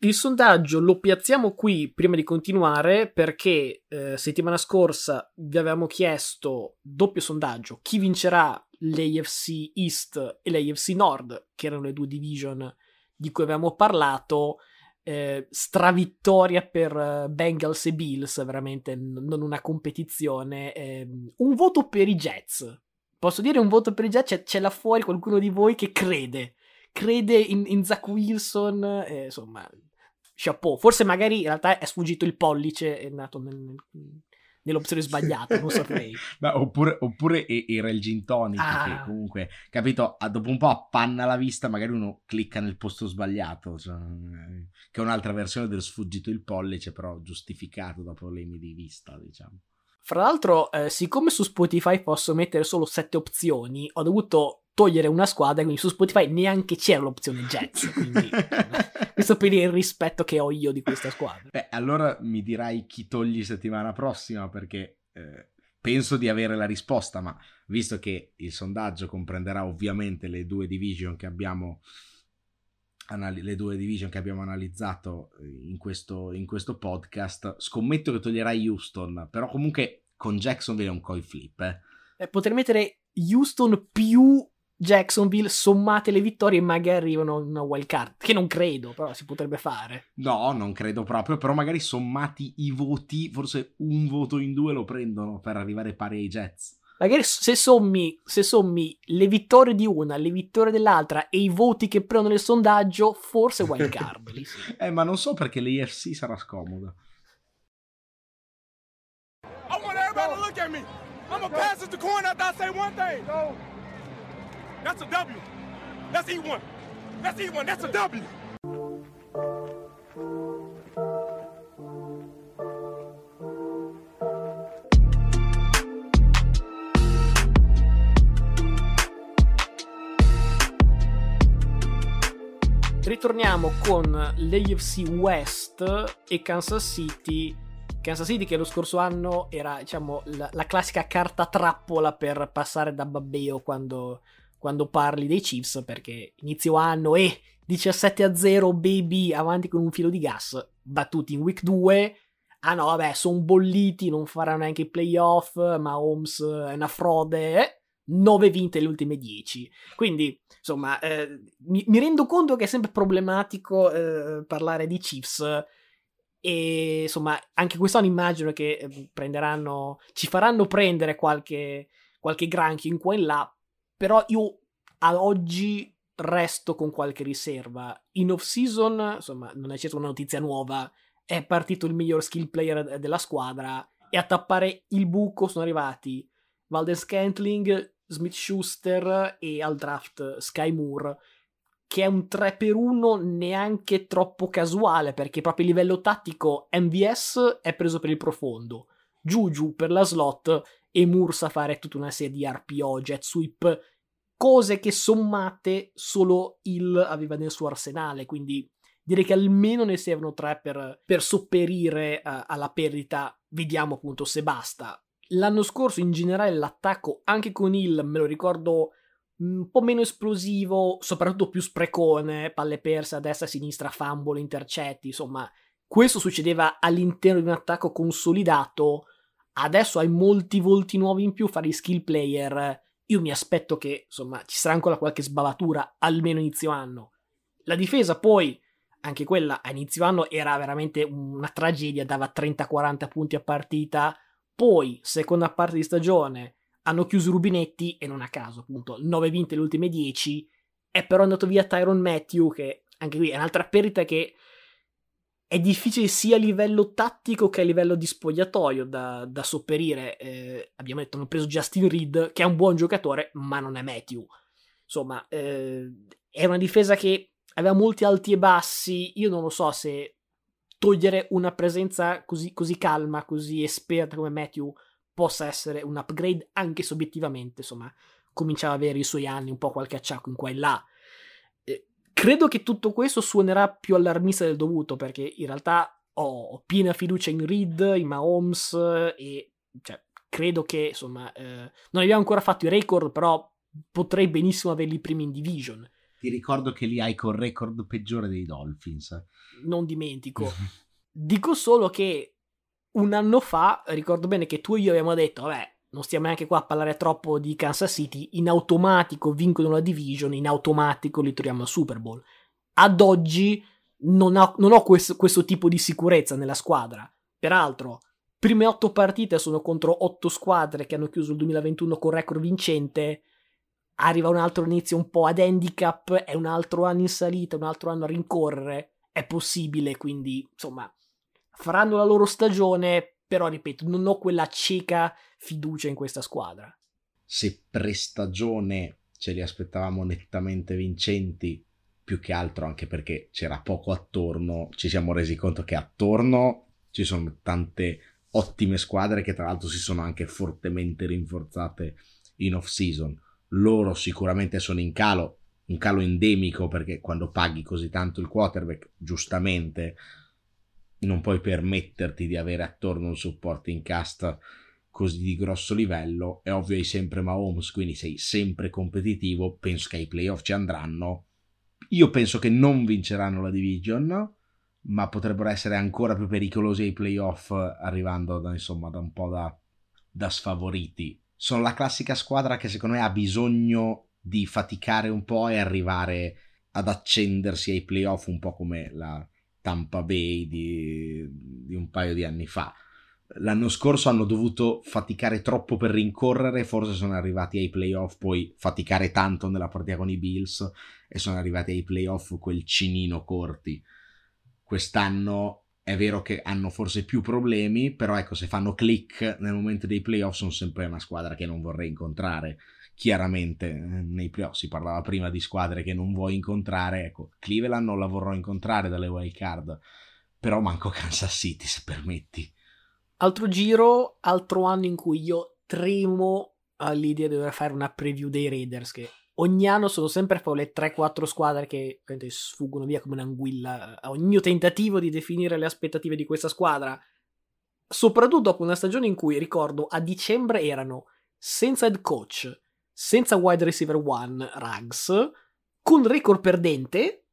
Il sondaggio lo piazziamo qui prima di continuare perché eh, settimana scorsa vi avevamo chiesto doppio sondaggio chi vincerà l'AFC East e l'AFC Nord, che erano le due division di cui avevamo parlato. Eh, stravittoria per uh, Bengals e Bills, veramente non una competizione. Eh, un voto per i Jets. Posso dire un voto per i Jets? C'è, c'è là fuori qualcuno di voi che crede crede in, in Zach Wilson, eh, insomma, chapeau. Forse magari in realtà è sfuggito il pollice, è nato nel, nell'opzione sbagliata, non saprei. Beh, oppure, oppure era il gin tonic ah. che comunque, capito, dopo un po' appanna la vista, magari uno clicca nel posto sbagliato, cioè, che è un'altra versione del sfuggito il pollice, però giustificato da problemi di vista, diciamo. Fra l'altro, eh, siccome su Spotify posso mettere solo sette opzioni, ho dovuto togliere una squadra, quindi su Spotify neanche c'era l'opzione jazz. Quindi, questo per il rispetto che ho io di questa squadra. Beh, allora mi dirai chi togli settimana prossima, perché eh, penso di avere la risposta, ma visto che il sondaggio comprenderà ovviamente le due division che abbiamo le due division che abbiamo analizzato eh, in questo, in questo podcast, scommetto che toglierai Houston, però comunque con Jacksonville è un coin flip. Eh. Eh, potrei mettere Houston più Jacksonville sommate le vittorie e magari arrivano in una wild card, che non credo, però si potrebbe fare. No, non credo proprio, però magari sommati i voti, forse un voto in due lo prendono per arrivare pari ai Jets magari se sommi, se sommi le vittorie di una, le vittorie dell'altra e i voti che prendono nel sondaggio, forse wild card. lì sì. eh, ma non so perché l'EFC sarà scomoda. I want everybody to look at me. I'm gonna pass it to coin after I say one thing. That's a W. Let's eat one. Let's eat one. That's a W. ritorniamo con l'AFC West e Kansas City. Kansas City che lo scorso anno era, diciamo, la, la classica carta trappola per passare da babbeo quando, quando parli dei Chiefs, perché inizio anno e 17 a 0, baby, avanti con un filo di gas, battuti in week 2. Ah no, vabbè, sono bolliti, non faranno neanche i playoff, ma Holmes è una frode. Eh? 9 vinte le ultime 10. Quindi, insomma, eh, mi, mi, rendo conto che è sempre problematico eh, parlare di Chiefs. E insomma, anche quest'anno immagino che eh, prenderanno, ci faranno prendere qualche, qualche granchio in qua e là. Però io ad oggi resto con qualche riserva. In off season, insomma, non è certo una notizia nuova. È partito il miglior skill player della squadra e a tappare il buco sono arrivati Valden Scantling, Smith Schuster e al draft Sky Moore che è un 3 per 1 neanche troppo casuale perché proprio a livello tattico MVS è preso per il profondo Juju per la slot e Moore sa fare tutta una serie di RPO, jet sweep cose che sommate solo Hill aveva nel suo arsenale quindi direi che almeno ne servono tre per, per sopperire uh, alla perdita vediamo appunto se basta L'anno scorso in generale l'attacco anche con il, me lo ricordo, un po' meno esplosivo, soprattutto più sprecone, palle perse a destra a sinistra, fumble, intercetti, insomma, questo succedeva all'interno di un attacco consolidato. Adesso hai molti volti nuovi in più, fare i skill player. Io mi aspetto che, insomma, ci sarà ancora qualche sbavatura, almeno inizio anno. La difesa poi, anche quella a inizio anno era veramente una tragedia, dava 30-40 punti a partita poi, seconda parte di stagione, hanno chiuso i rubinetti e non a caso, appunto, 9 vinte le ultime 10. È però andato via Tyron Matthew, che anche qui è un'altra perdita che è difficile sia a livello tattico che a livello di spogliatoio da, da sopperire. Eh, abbiamo detto, hanno preso Justin Reed, che è un buon giocatore, ma non è Matthew. Insomma, eh, è una difesa che aveva molti alti e bassi. Io non lo so se togliere una presenza così, così calma, così esperta come Matthew possa essere un upgrade, anche se obiettivamente, insomma, cominciava ad avere i suoi anni, un po' qualche acciacco in qua e là. Eh, credo che tutto questo suonerà più allarmista del dovuto, perché in realtà ho piena fiducia in Reed, in Mahomes e cioè, credo che, insomma, eh, non abbiamo ancora fatto i record, però potrei benissimo averli primi in division. Ti ricordo che li hai col record peggiore dei Dolphins. Non dimentico. Dico solo che un anno fa, ricordo bene che tu e io abbiamo detto, vabbè, non stiamo neanche qua a parlare troppo di Kansas City, in automatico vincono la division, in automatico li troviamo al Super Bowl. Ad oggi non ho, non ho questo, questo tipo di sicurezza nella squadra. Peraltro, prime otto partite sono contro otto squadre che hanno chiuso il 2021 con record vincente arriva un altro inizio un po' ad handicap, è un altro anno in salita, un altro anno a rincorrere, è possibile, quindi insomma faranno la loro stagione, però ripeto, non ho quella cieca fiducia in questa squadra. Se pre-stagione ce li aspettavamo nettamente vincenti, più che altro anche perché c'era poco attorno, ci siamo resi conto che attorno ci sono tante ottime squadre che tra l'altro si sono anche fortemente rinforzate in off season. Loro sicuramente sono in calo, un calo endemico perché quando paghi così tanto il quarterback, giustamente non puoi permetterti di avere attorno un supporting cast così di grosso livello. È ovvio hai sempre Mahomes, quindi sei sempre competitivo. Penso che ai playoff ci andranno. Io penso che non vinceranno la division, ma potrebbero essere ancora più pericolosi ai playoff, arrivando da, insomma, da un po' da, da sfavoriti. Sono la classica squadra che secondo me ha bisogno di faticare un po' e arrivare ad accendersi ai playoff un po' come la Tampa Bay di, di un paio di anni fa. L'anno scorso hanno dovuto faticare troppo per rincorrere, forse sono arrivati ai playoff, poi faticare tanto nella partita con i Bills e sono arrivati ai playoff quel cinino corti. Quest'anno è vero che hanno forse più problemi, però ecco, se fanno click nel momento dei playoff sono sempre una squadra che non vorrei incontrare. Chiaramente eh, nei playoff si parlava prima di squadre che non vuoi incontrare, ecco, Cleveland non la vorrò incontrare dalle wild card, però manco Kansas City se permetti. Altro giro, altro anno in cui io tremo all'idea di dover fare una preview dei Raiders che ogni anno sono sempre poi le 3-4 squadre che sfuggono via come un'anguilla a ogni tentativo di definire le aspettative di questa squadra. Soprattutto dopo una stagione in cui, ricordo, a dicembre erano senza head coach, senza wide receiver one, Rags, con record perdente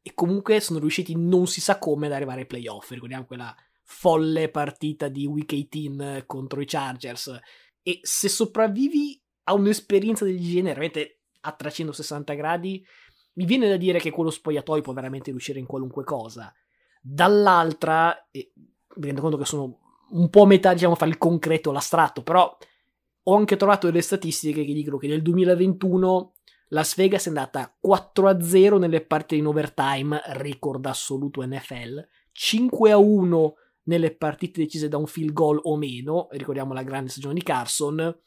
e comunque sono riusciti non si sa come ad arrivare ai playoff. Ricordiamo quella folle partita di Week 18 contro i Chargers. E se sopravvivi a un'esperienza del genere, veramente a 360 gradi, mi viene da dire che quello spogliatoio può veramente riuscire in qualunque cosa. Dall'altra, e mi rendo conto che sono un po' a metà, diciamo, fra il concreto l'astratto, però ho anche trovato delle statistiche che dicono che nel 2021 Las Vegas è andata 4-0 nelle partite in overtime, record assoluto NFL, 5-1 nelle partite decise da un field goal o meno, ricordiamo la grande stagione di Carson,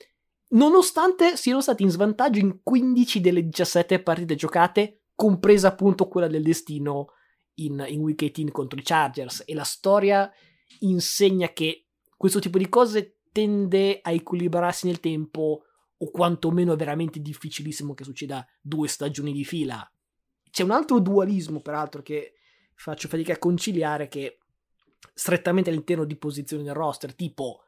nonostante siano stati in svantaggio in 15 delle 17 partite giocate, compresa appunto quella del destino in, in Week 18 contro i Chargers. E la storia insegna che questo tipo di cose tende a equilibrarsi nel tempo, o quantomeno è veramente difficilissimo che succeda due stagioni di fila. C'è un altro dualismo, peraltro, che faccio fatica a conciliare, che strettamente all'interno di posizioni del roster, tipo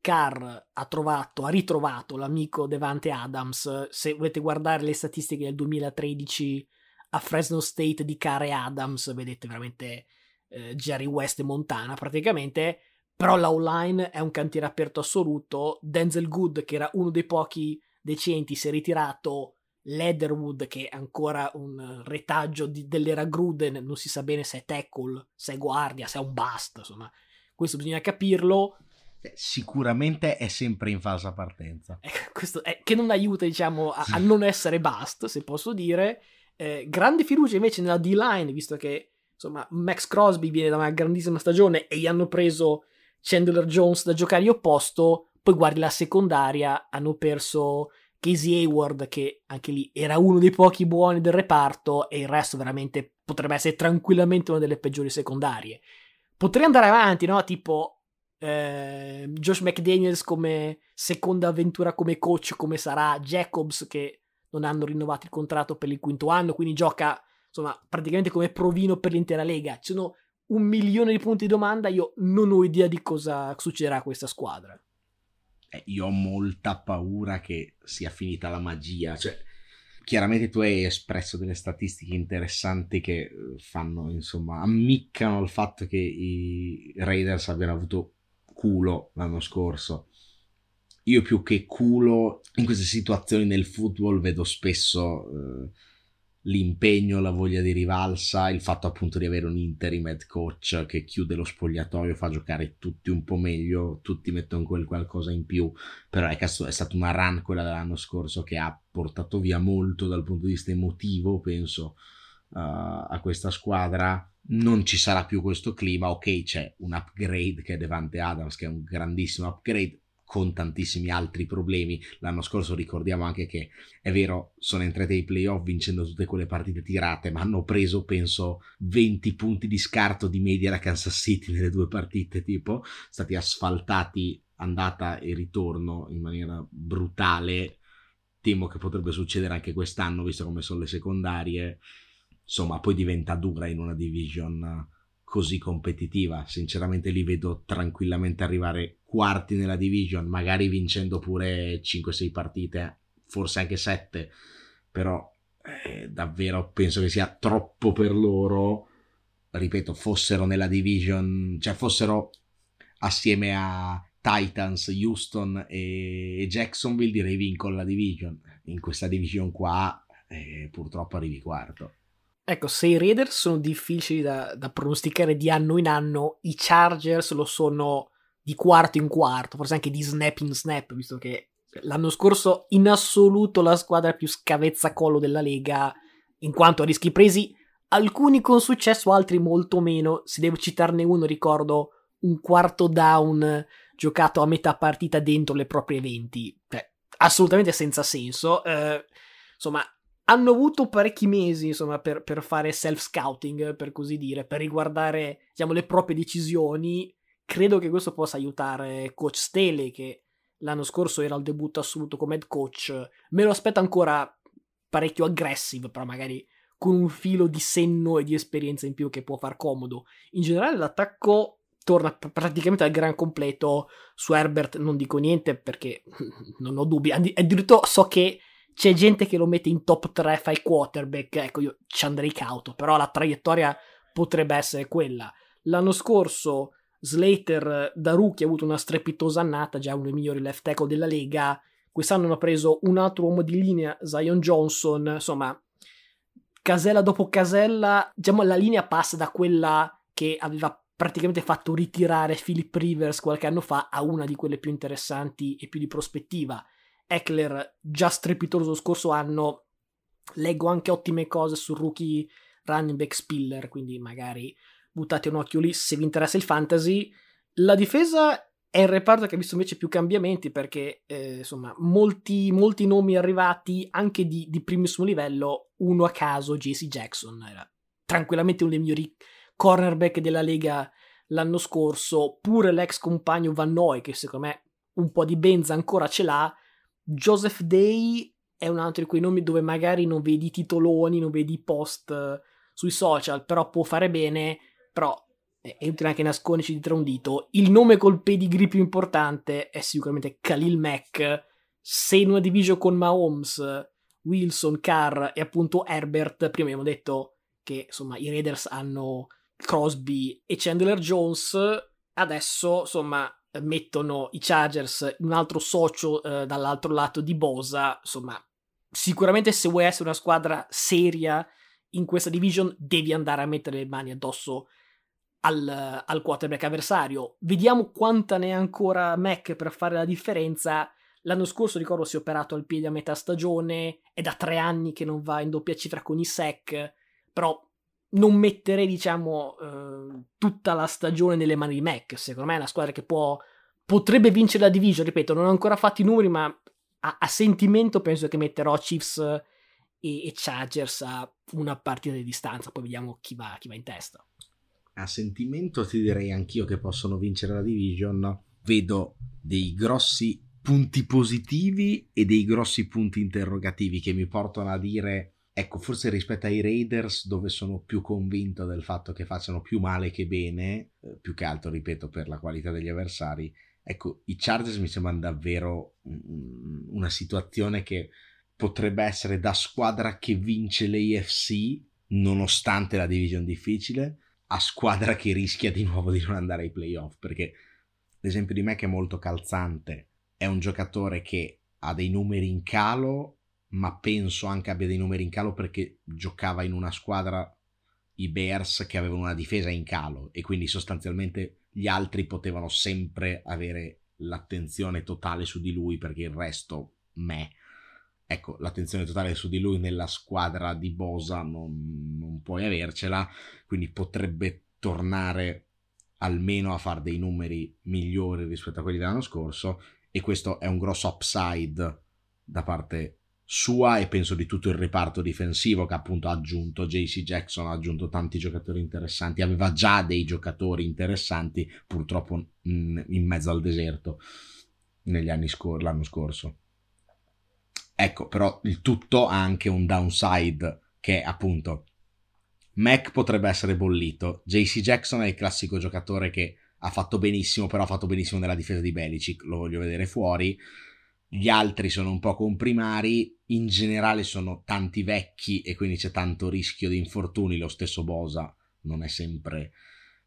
Carr ha trovato, ha ritrovato l'amico Devante Adams. Se volete guardare le statistiche del 2013 a Fresno State di Carr e Adams, vedete veramente eh, Jerry West e Montana praticamente. Però l'outline è un cantiere aperto assoluto. Denzel Good, che era uno dei pochi decenti, si è ritirato. Leatherwood, che è ancora un retaggio di, dell'era Gruden, non si sa bene se è tackle, se è guardia, se è un bust, insomma, questo bisogna capirlo. Eh, sicuramente è sempre in falsa partenza. Eh, questo è, che non aiuta, diciamo, a, a non essere bust, se posso dire. Eh, grande fiducia invece nella D-line, visto che insomma Max Crosby viene da una grandissima stagione e gli hanno preso Chandler Jones da giocare opposto. Poi guardi la secondaria, hanno perso Casey Hayward, che anche lì era uno dei pochi buoni del reparto, e il resto veramente potrebbe essere tranquillamente una delle peggiori secondarie. Potrei andare avanti, no? Tipo eh, Josh McDaniels come seconda avventura come coach, come sarà Jacobs che non hanno rinnovato il contratto per il quinto anno, quindi gioca insomma praticamente come provino per l'intera lega. Ci sono un milione di punti di domanda, io non ho idea di cosa succederà a questa squadra. Eh, io ho molta paura che sia finita la magia, cioè chiaramente tu hai espresso delle statistiche interessanti che eh, fanno, insomma, ammiccano il fatto che i Raiders abbiano avuto culo l'anno scorso. Io più che culo in queste situazioni nel football vedo spesso eh, l'impegno, la voglia di rivalsa, il fatto appunto di avere un interim head coach che chiude lo spogliatoio, fa giocare tutti un po' meglio, tutti mettono quel qualcosa in più, però è, è stata una run quella dell'anno scorso che ha portato via molto dal punto di vista emotivo, penso, uh, a questa squadra. Non ci sarà più questo clima, ok c'è un upgrade che è Devante Adams che è un grandissimo upgrade, con tantissimi altri problemi. L'anno scorso ricordiamo anche che è vero, sono entrati ai playoff vincendo tutte quelle partite tirate, ma hanno preso penso 20 punti di scarto di media da Kansas City nelle due partite, tipo stati asfaltati andata e ritorno in maniera brutale. Temo che potrebbe succedere anche quest'anno, visto come sono le secondarie. Insomma, poi diventa dura in una division così competitiva. Sinceramente li vedo tranquillamente arrivare quarti nella division, magari vincendo pure 5-6 partite, forse anche 7, però eh, davvero penso che sia troppo per loro. Ripeto, fossero nella division, cioè fossero assieme a Titans, Houston e Jacksonville, direi vincono la division. In questa division qua, eh, purtroppo arrivi quarto. Ecco, se i Raiders sono difficili da, da, pronosticare di anno in anno, i Chargers lo sono di quarto in quarto, forse anche di snap in snap, visto che l'anno scorso in assoluto la squadra più scavezzacollo della Lega in quanto a rischi presi, alcuni con successo, altri molto meno. Se devo citarne uno, ricordo un quarto down giocato a metà partita dentro le proprie 20. Cioè, assolutamente senza senso. Eh, insomma, hanno avuto parecchi mesi insomma, per, per, fare self-scouting, per così dire, per riguardare diciamo, le proprie decisioni. Credo che questo possa aiutare Coach Staley, che l'anno scorso era al debutto assoluto come head coach. Me lo aspetta ancora parecchio aggressive, però magari con un filo di senno e di esperienza in più che può far comodo. In generale l'attacco torna praticamente al gran completo. Su Herbert non dico niente perché non ho dubbi. Addirittura so che c'è gente che lo mette in top 3 fai quarterback, ecco io ci andrei cauto, però la traiettoria potrebbe essere quella. L'anno scorso Slater da rookie ha avuto una strepitosa annata, già uno dei migliori left tackle della Lega, quest'anno hanno preso un altro uomo di linea, Zion Johnson, insomma, casella dopo casella, diciamo la linea passa da quella che aveva praticamente fatto ritirare Philip Rivers qualche anno fa a una di quelle più interessanti e più di prospettiva. Eckler già strepitoso lo scorso anno, leggo anche ottime cose sul rookie running back Spiller, quindi magari buttate un occhio lì se vi interessa il fantasy. La difesa è il reparto che ha visto invece più cambiamenti perché eh, insomma molti, molti, nomi arrivati anche di, di, primissimo livello, uno a caso JC Jackson era tranquillamente uno dei migliori cornerback della Lega l'anno scorso, pure l'ex compagno Van Noy che secondo me un po' di benza ancora ce l'ha, Joseph Day è un altro di quei nomi dove magari non vedi titoloni, non vedi post uh, sui social, però può fare bene, però è utile anche nasconderci dietro un dito. Il nome col pedigree più importante è sicuramente Khalil Mack. Se in una division con Mahomes, Wilson, Carr e appunto Herbert, prima abbiamo detto che insomma i Raiders hanno Crosby e Chandler Jones, adesso insomma mettono i Chargers un altro socio eh, dall'altro lato di Bosa, insomma, sicuramente se vuoi essere una squadra seria in questa division devi andare a mettere le mani addosso al, al quarterback avversario. Vediamo quanta ne è ancora Mac per fare la differenza. L'anno scorso ricordo si è operato al piede a metà stagione, è da tre anni che non va in doppia cifra con i sec, però non metterei, diciamo, eh, tutta la stagione nelle mani di Mac. Secondo me è una squadra che può, potrebbe vincere la division. Ripeto, non ho ancora fatto i numeri, ma a, a sentimento penso che metterò Chiefs e, e, Chargers a una partita di distanza. Poi vediamo chi va, chi va in testa. A sentimento ti direi anch'io che possono vincere la division. Vedo dei grossi punti positivi e dei grossi punti interrogativi che mi portano a dire Ecco, forse rispetto ai Raiders, dove sono più convinto del fatto che facciano più male che bene, eh, più che altro, ripeto, per la qualità degli avversari, ecco, i Chargers mi sembrano davvero una situazione che potrebbe essere da squadra che vince l'AFC, nonostante la division difficile, a squadra che rischia di nuovo di non andare ai playoff, perché l'esempio di me che è molto calzante è un giocatore che ha dei numeri in calo ma penso anche abbia dei numeri in calo perché giocava in una squadra i Bears che avevano una difesa in calo e quindi sostanzialmente gli altri potevano sempre avere l'attenzione totale su di lui perché il resto me ecco, l'attenzione totale su di lui nella squadra di Bosa non, non puoi avercela, quindi potrebbe tornare almeno a fare dei numeri migliori rispetto a quelli dell'anno scorso e questo è un grosso upside da parte sua e penso di tutto il reparto difensivo che appunto ha aggiunto JC Jackson, ha aggiunto tanti giocatori interessanti, aveva già dei giocatori interessanti purtroppo in mezzo al deserto negli anni scor- l'anno scorso. Ecco, però il tutto ha anche un downside che appunto Mac potrebbe essere bollito. JC Jackson è il classico giocatore che ha fatto benissimo, però ha fatto benissimo nella difesa di Belicic, lo voglio vedere fuori. Gli altri sono un po' comprimari, in generale sono tanti vecchi e quindi c'è tanto rischio di infortuni, lo stesso Bosa non è sempre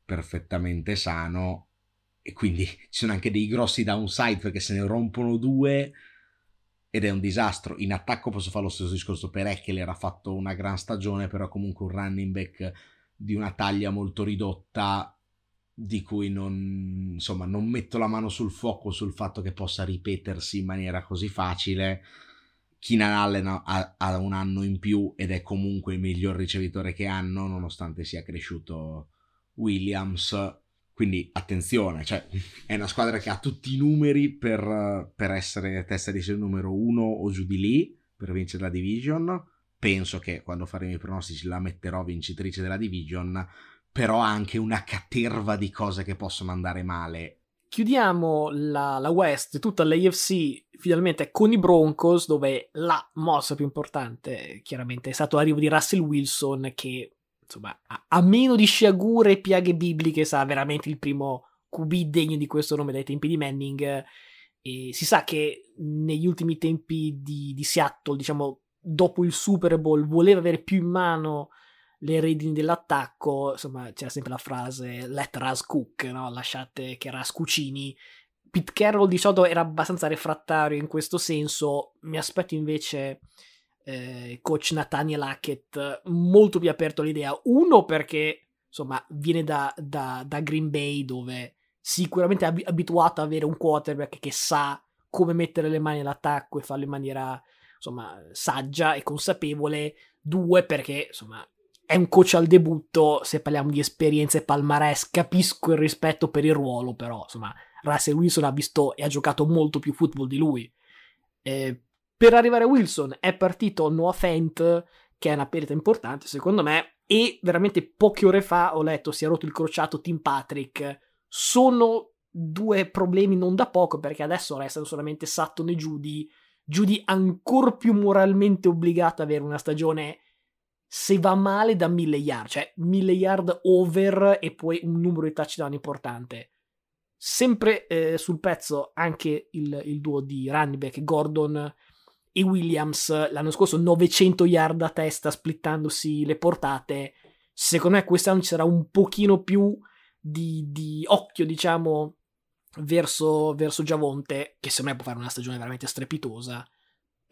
perfettamente sano e quindi ci sono anche dei grossi downside perché se ne rompono due ed è un disastro. In attacco posso fare lo stesso discorso per Eckler, ha fatto una gran stagione, però comunque un running back di una taglia molto ridotta di cui non, insomma, non metto la mano sul fuoco sul fatto che possa ripetersi in maniera così facile. Keenan Allen ha, ha, un anno in più ed è comunque il miglior ricevitore che hanno, nonostante sia cresciuto Williams. Quindi attenzione, cioè, è una squadra che ha tutti i numeri per, per essere testa di serie numero uno o giù di lì per vincere la division. Penso che quando faremo i pronostici la metterò vincitrice della division, però anche una caterva di cose che possono andare male. Chiudiamo la, la West, tutta l'AFC finalmente con i Broncos, dove la mossa più importante chiaramente è stato l'arrivo di Russell Wilson che insomma, a, a, meno di sciagure e piaghe bibliche, sarà veramente il primo QB degno di questo nome dai tempi di Manning. E si sa che negli ultimi tempi di, di Seattle, diciamo, dopo il Super Bowl, voleva avere più in mano le redini dell'attacco. Insomma, c'era sempre la frase let Ras cook, no? lasciate che Ras cucini. Pete Carroll di solito era abbastanza refrattario in questo senso. Mi aspetto invece eh, coach Nathaniel Hackett molto più aperto all'idea. Uno perché insomma viene da, da, da Green Bay dove sicuramente è abituato ad avere un quarterback che sa come mettere le mani all'attacco e farlo in maniera insomma saggia e consapevole. Due perché insomma è un coach al debutto, se parliamo di esperienze palmarès, capisco il rispetto per il ruolo, però insomma Russell Wilson ha visto e ha giocato molto più football di lui. Eh, per arrivare a Wilson è partito Noah Fent, che è una perdita importante secondo me, e veramente poche ore fa ho letto si è rotto il crociato Tim Patrick. Sono due problemi non da poco perché adesso restano solamente Sutton e Judy. Judy ancora più moralmente obbligata ad avere una stagione se va male da mille yard, cioè mille yard over e poi un numero di touchdown importante. Sempre eh, sul pezzo anche il, il duo di running back Gordon e Williams l'anno scorso 900 yard a testa splittandosi le portate. Secondo me quest'anno ci sarà un pochino più di, di occhio, diciamo, verso, verso Giavonte, che secondo me può fare una stagione veramente strepitosa.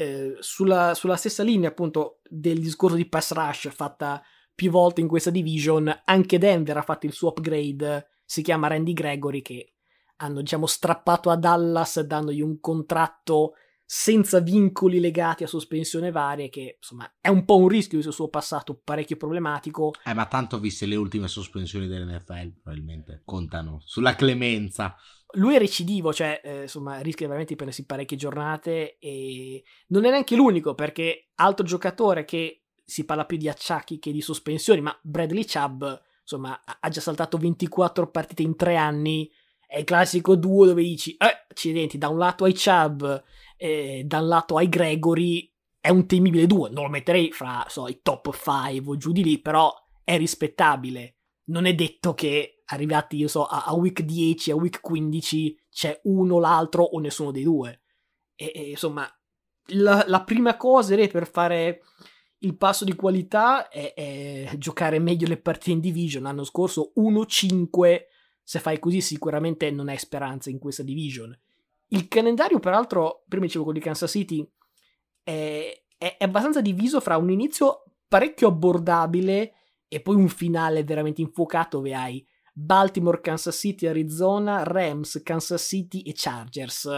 Eh, sulla, sulla, stessa linea, appunto, del discorso di pass rush fatta più volte in questa division, anche Denver ha fatto il suo upgrade. Si chiama Randy Gregory, che hanno, diciamo, strappato a Dallas dandogli un contratto senza vincoli legati a sospensione varie, che insomma è un po' un rischio visto il suo passato parecchio problematico. Eh, ma tanto viste le ultime sospensioni dell'NFL, probabilmente contano sulla clemenza. Lui è recidivo, cioè eh, insomma rischia veramente di prendersi parecchie giornate e non è neanche l'unico perché altro giocatore che si parla più di acciacchi che di sospensioni, ma Bradley Chubb insomma ha già saltato 24 partite in tre anni, è il classico duo dove dici, eh, accidenti, da un lato hai Chubb eh, dal lato ai Gregory è un temibile duo, non lo metterei fra so, i top 5 o giù di lì, però è rispettabile. Non è detto che arrivati, io so, a, a week 10, a week 15 c'è uno, l'altro o nessuno dei due. E, e insomma, la, la, prima cosa per fare il passo di qualità è, è, giocare meglio le partite in division. L'anno scorso 1-5, se fai così sicuramente non hai speranza in questa division. Il calendario, peraltro, prima dicevo quello di Kansas City, è, è, è abbastanza diviso fra un inizio parecchio abbordabile e poi un finale veramente infuocato dove hai Baltimore, Kansas City, Arizona, Rams, Kansas City e Chargers.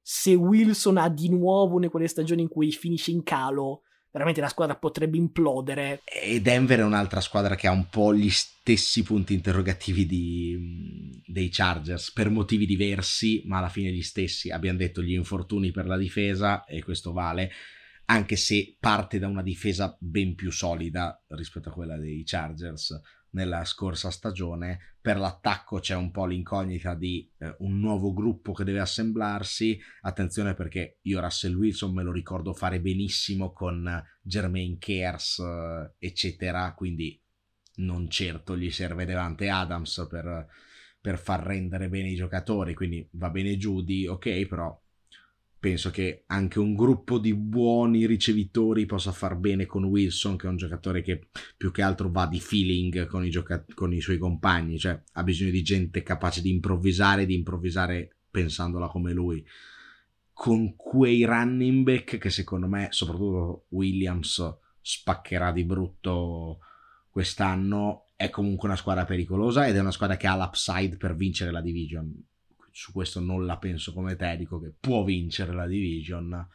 se Wilson ha di nuovo una quelle stagioni in cui finisce in calo, veramente la squadra potrebbe implodere. E Denver è un'altra squadra che ha un po' gli stessi punti interrogativi di, dei Chargers, per motivi diversi, ma alla fine gli stessi. Abbiamo detto gli infortuni per la difesa, e questo vale, anche se parte da una difesa ben più solida rispetto a quella dei Chargers nella scorsa stagione. Per l'attacco c'è un po' l'incognita di eh, un nuovo gruppo che deve assemblarsi. Attenzione perché io Russell Wilson me lo ricordo fare benissimo con Jermaine Kers, eh, eccetera, quindi non certo gli serve Devante Adams per, per far rendere bene i giocatori, quindi va bene Judy, ok, però penso che anche un gruppo di buoni ricevitori possa far bene con Wilson, che è un giocatore che più che altro va di feeling con i, gioca- con i suoi compagni, cioè ha bisogno di gente capace di improvvisare, di improvvisare pensandola come lui. Con quei running back che secondo me, soprattutto Williams, spaccherà di brutto quest'anno, è comunque una squadra pericolosa ed è una squadra che ha l'upside per vincere la division su questo non la penso come te, dico che può vincere la division.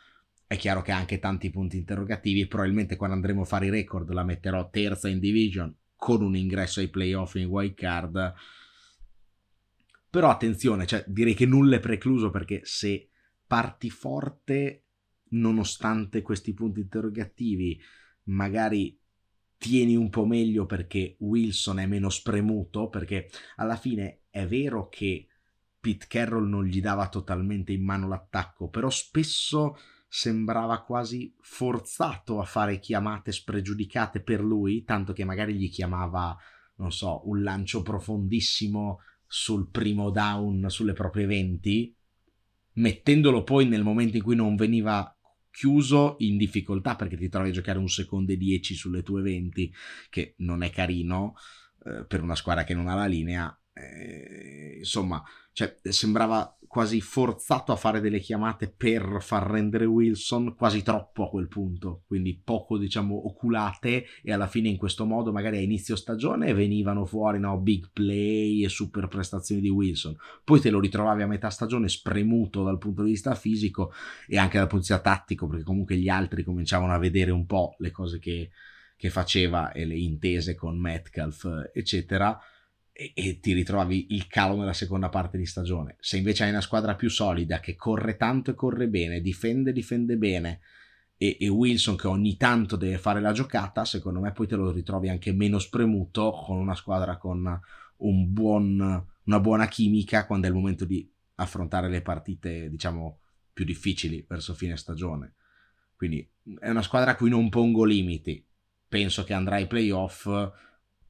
È chiaro che ha anche tanti punti interrogativi, probabilmente quando andremo a fare i record la metterò terza in division con un ingresso ai playoff in wild card. Però attenzione, cioè, direi che nulla è precluso perché se parti forte, nonostante questi punti interrogativi, magari tieni un po' meglio perché Wilson è meno spremuto, perché alla fine è vero che Pete Carroll non gli dava totalmente in mano l'attacco, però spesso sembrava quasi forzato a fare chiamate spregiudicate per lui, tanto che magari gli chiamava, non so, un lancio profondissimo sul primo down sulle proprie 20, mettendolo poi nel momento in cui non veniva chiuso in difficoltà perché ti trovi a giocare un secondo e 10 sulle tue 20, che non è carino eh, per una squadra che non ha la linea. Eh, insomma, cioè, sembrava quasi forzato a fare delle chiamate per far rendere Wilson quasi troppo a quel punto, quindi poco diciamo oculate e alla fine in questo modo magari a inizio stagione venivano fuori no, big play e super prestazioni di Wilson, poi te lo ritrovavi a metà stagione spremuto dal punto di vista fisico e anche dal punto di vista tattico perché comunque gli altri cominciavano a vedere un po' le cose che, che faceva e le intese con Metcalf eccetera e, e, ti ritrovi il calo nella seconda parte di stagione. Se invece hai una squadra più solida che corre tanto e corre bene, difende, difende bene e, e, Wilson che ogni tanto deve fare la giocata, secondo me poi te lo ritrovi anche meno spremuto con una squadra con un buon, una buona chimica quando è il momento di affrontare le partite, diciamo, più difficili verso fine stagione. Quindi è una squadra a cui non pongo limiti. Penso che andrà ai playoff.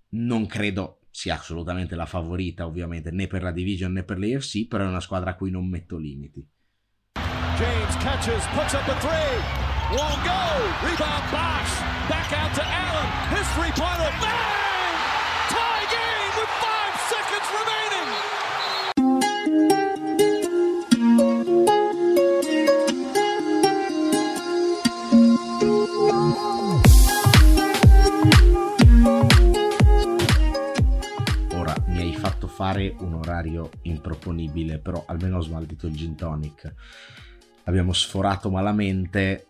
Non credo sia assolutamente la favorita ovviamente né per la division né per l'AFC, però è una squadra a cui non metto limiti. James catches, puts up a three, won't go, rebound Bosch, back out to Allen, his three-pointer, bang! Fare un orario improponibile, però almeno ho smaltito il gin tonic. Abbiamo sforato malamente.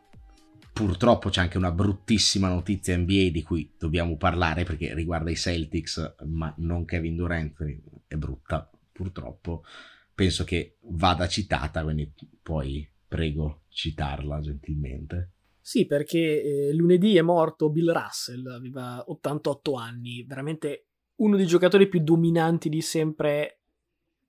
Purtroppo c'è anche una bruttissima notizia NBA di cui dobbiamo parlare perché riguarda i Celtics, ma non Kevin Durant, è brutta, purtroppo. Penso che vada citata, quindi poi prego citarla gentilmente. Sì, perché eh, lunedì è morto Bill Russell, aveva 88 anni, veramente uno dei giocatori più dominanti di sempre,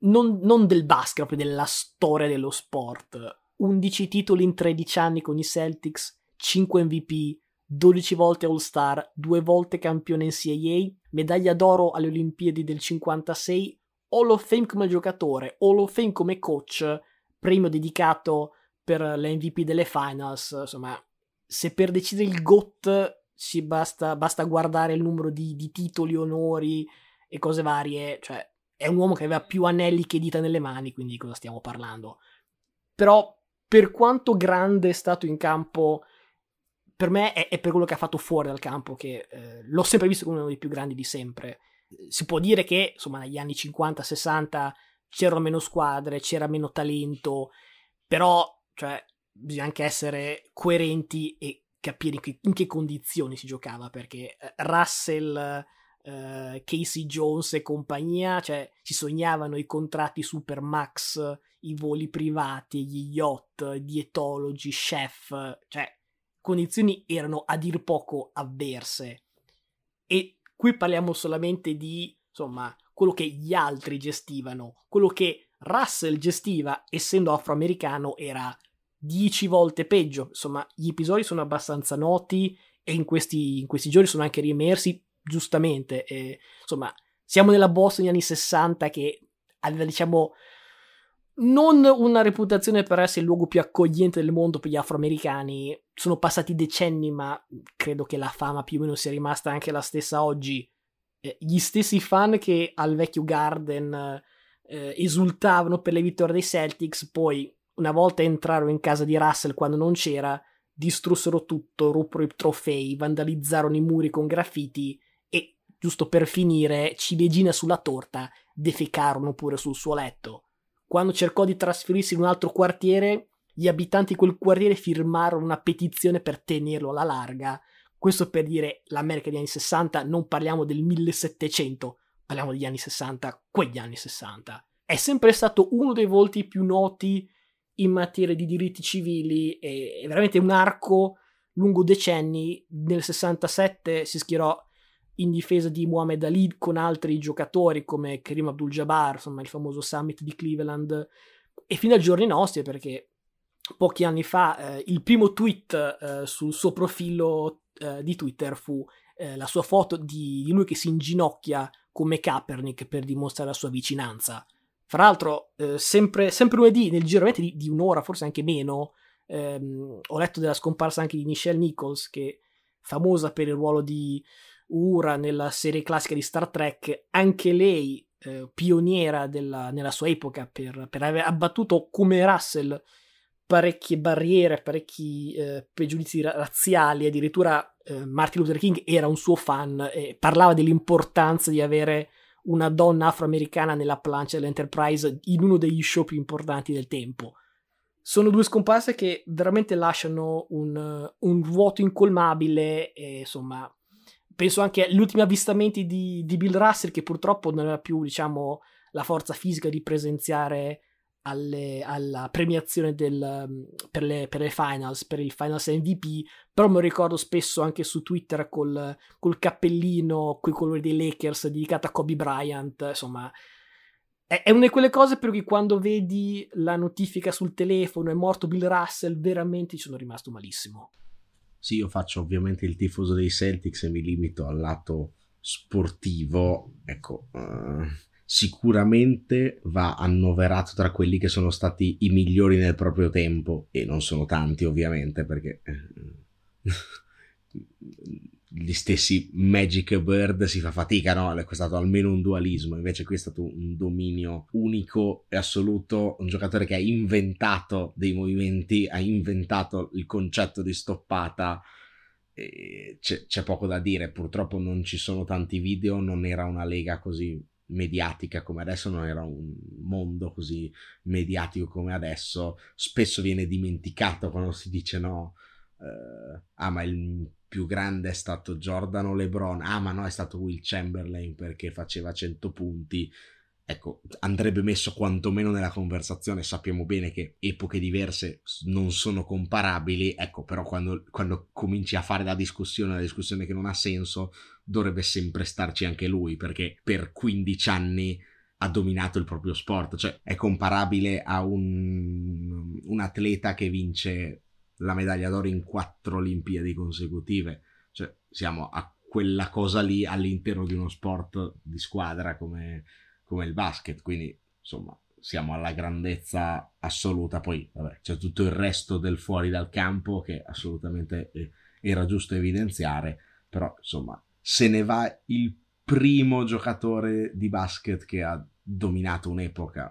non, non del basket, proprio della storia dello sport. 11 titoli in 13 anni con i Celtics, 5 MVP, 12 volte All-Star, 2 volte campione NCAA, medaglia d'oro alle Olimpiadi del 56, Hall of Fame come giocatore, Hall of Fame come coach, premio dedicato per l'MVP delle finals, insomma, se per decidere il GOAT si basta, basta guardare il numero di, di, titoli, onori e cose varie, cioè è un uomo che aveva più anelli che dita nelle mani, quindi di cosa stiamo parlando. Però per quanto grande è stato in campo, per me è, è per quello che ha fatto fuori dal campo, che eh, l'ho sempre visto come uno dei più grandi di sempre. Si può dire che, insomma, negli anni 50-60 c'erano meno squadre, c'era meno talento, però, cioè, bisogna anche essere coerenti e capire in che, condizioni si giocava, perché eh, Russell, eh, Casey Jones e compagnia, cioè, ci sognavano i contratti super max, i voli privati, gli yacht, dietologi, chef, cioè, condizioni erano a dir poco avverse. E qui parliamo solamente di, insomma, quello che gli altri gestivano, quello che Russell gestiva, essendo afroamericano, era dieci volte peggio. Insomma, gli episodi sono abbastanza noti e in questi, in questi giorni sono anche riemersi giustamente. E, insomma, siamo nella Boston negli anni 60 che aveva, diciamo, non una reputazione per essere il luogo più accogliente del mondo per gli afroamericani. Sono passati decenni, ma credo che la fama più o meno sia rimasta anche la stessa oggi. Eh, gli stessi fan che al vecchio Garden eh, esultavano per le vittorie dei Celtics, poi una volta entrarono in casa di Russell quando non c'era, distrussero tutto, ruppero i trofei, vandalizzarono i muri con graffiti e, giusto per finire, ciliegina sulla torta, defecarono pure sul suo letto. Quando cercò di trasferirsi in un altro quartiere, gli abitanti di quel quartiere firmarono una petizione per tenerlo alla larga. Questo per dire l'America degli anni 60, non parliamo del 1700, parliamo degli anni 60, quegli anni 60. È sempre stato uno dei volti più noti in materia di diritti civili e è veramente un arco lungo decenni. Nel 67 si schierò in difesa di Muhammad Ali con altri giocatori come Karim Abdul-Jabbar, insomma il famoso summit di Cleveland, e fino ai giorni nostri perché pochi anni fa eh, il primo tweet eh, sul suo profilo eh, di Twitter fu eh, la sua foto di, lui che si inginocchia come Kaepernick per dimostrare la sua vicinanza. Fra l'altro, eh, sempre, sempre, lunedì, nel giro di, di, un'ora, forse anche meno, ehm, ho letto della scomparsa anche di Nichelle Nichols, che famosa per il ruolo di Ura nella serie classica di Star Trek, anche lei eh, pioniera della, nella sua epoca per, per, aver abbattuto come Russell parecchie barriere, parecchi eh, pregiudizi razziali, addirittura eh, Martin Luther King era un suo fan e parlava dell'importanza di avere una donna afroamericana nella plancia dell'Enterprise in uno degli show più importanti del tempo. Sono due scomparse che veramente lasciano un, un vuoto incolmabile e insomma penso anche agli ultimi avvistamenti di, di, Bill Russell che purtroppo non aveva più diciamo la forza fisica di presenziare alle, alla premiazione del, per, le, per, le, finals, per il finals MVP, però me lo ricordo spesso anche su Twitter col, col cappellino, coi colori dei Lakers dedicato a Kobe Bryant, insomma è, è una di quelle cose per cui quando vedi la notifica sul telefono è morto Bill Russell, veramente ci sono rimasto malissimo. Sì, io faccio ovviamente il tifoso dei Celtics e mi limito al lato sportivo, ecco... Uh sicuramente va annoverato tra quelli che sono stati i migliori nel proprio tempo e non sono tanti ovviamente perché eh, gli stessi Magic Bird si fa fatica, no? È stato almeno un dualismo, invece qui è stato un dominio unico e assoluto, un giocatore che ha inventato dei movimenti, ha inventato il concetto di stoppata, c'è, c'è poco da dire, purtroppo non ci sono tanti video, non era una lega così mediatica come adesso, non era un mondo così mediatico come adesso, spesso viene dimenticato quando si dice no, eh, ah ma il più grande è stato Jordan o LeBron, ah ma no è stato Will Chamberlain perché faceva 100 punti, ecco, andrebbe messo quantomeno nella conversazione. Sappiamo bene che epoche diverse non sono comparabili, ecco, però quando, quando cominci a fare la discussione, la discussione che non ha senso, dovrebbe sempre starci anche lui, perché per 15 anni ha dominato il proprio sport, cioè è comparabile a un, un atleta che vince la medaglia d'oro in quattro Olimpiadi consecutive, cioè siamo a quella cosa lì all'interno di uno sport di squadra come, come il basket, quindi insomma siamo alla grandezza assoluta, poi vabbè, c'è tutto il resto del fuori dal campo che assolutamente eh, era giusto evidenziare, però insomma se ne va il primo giocatore di basket che ha dominato un'epoca.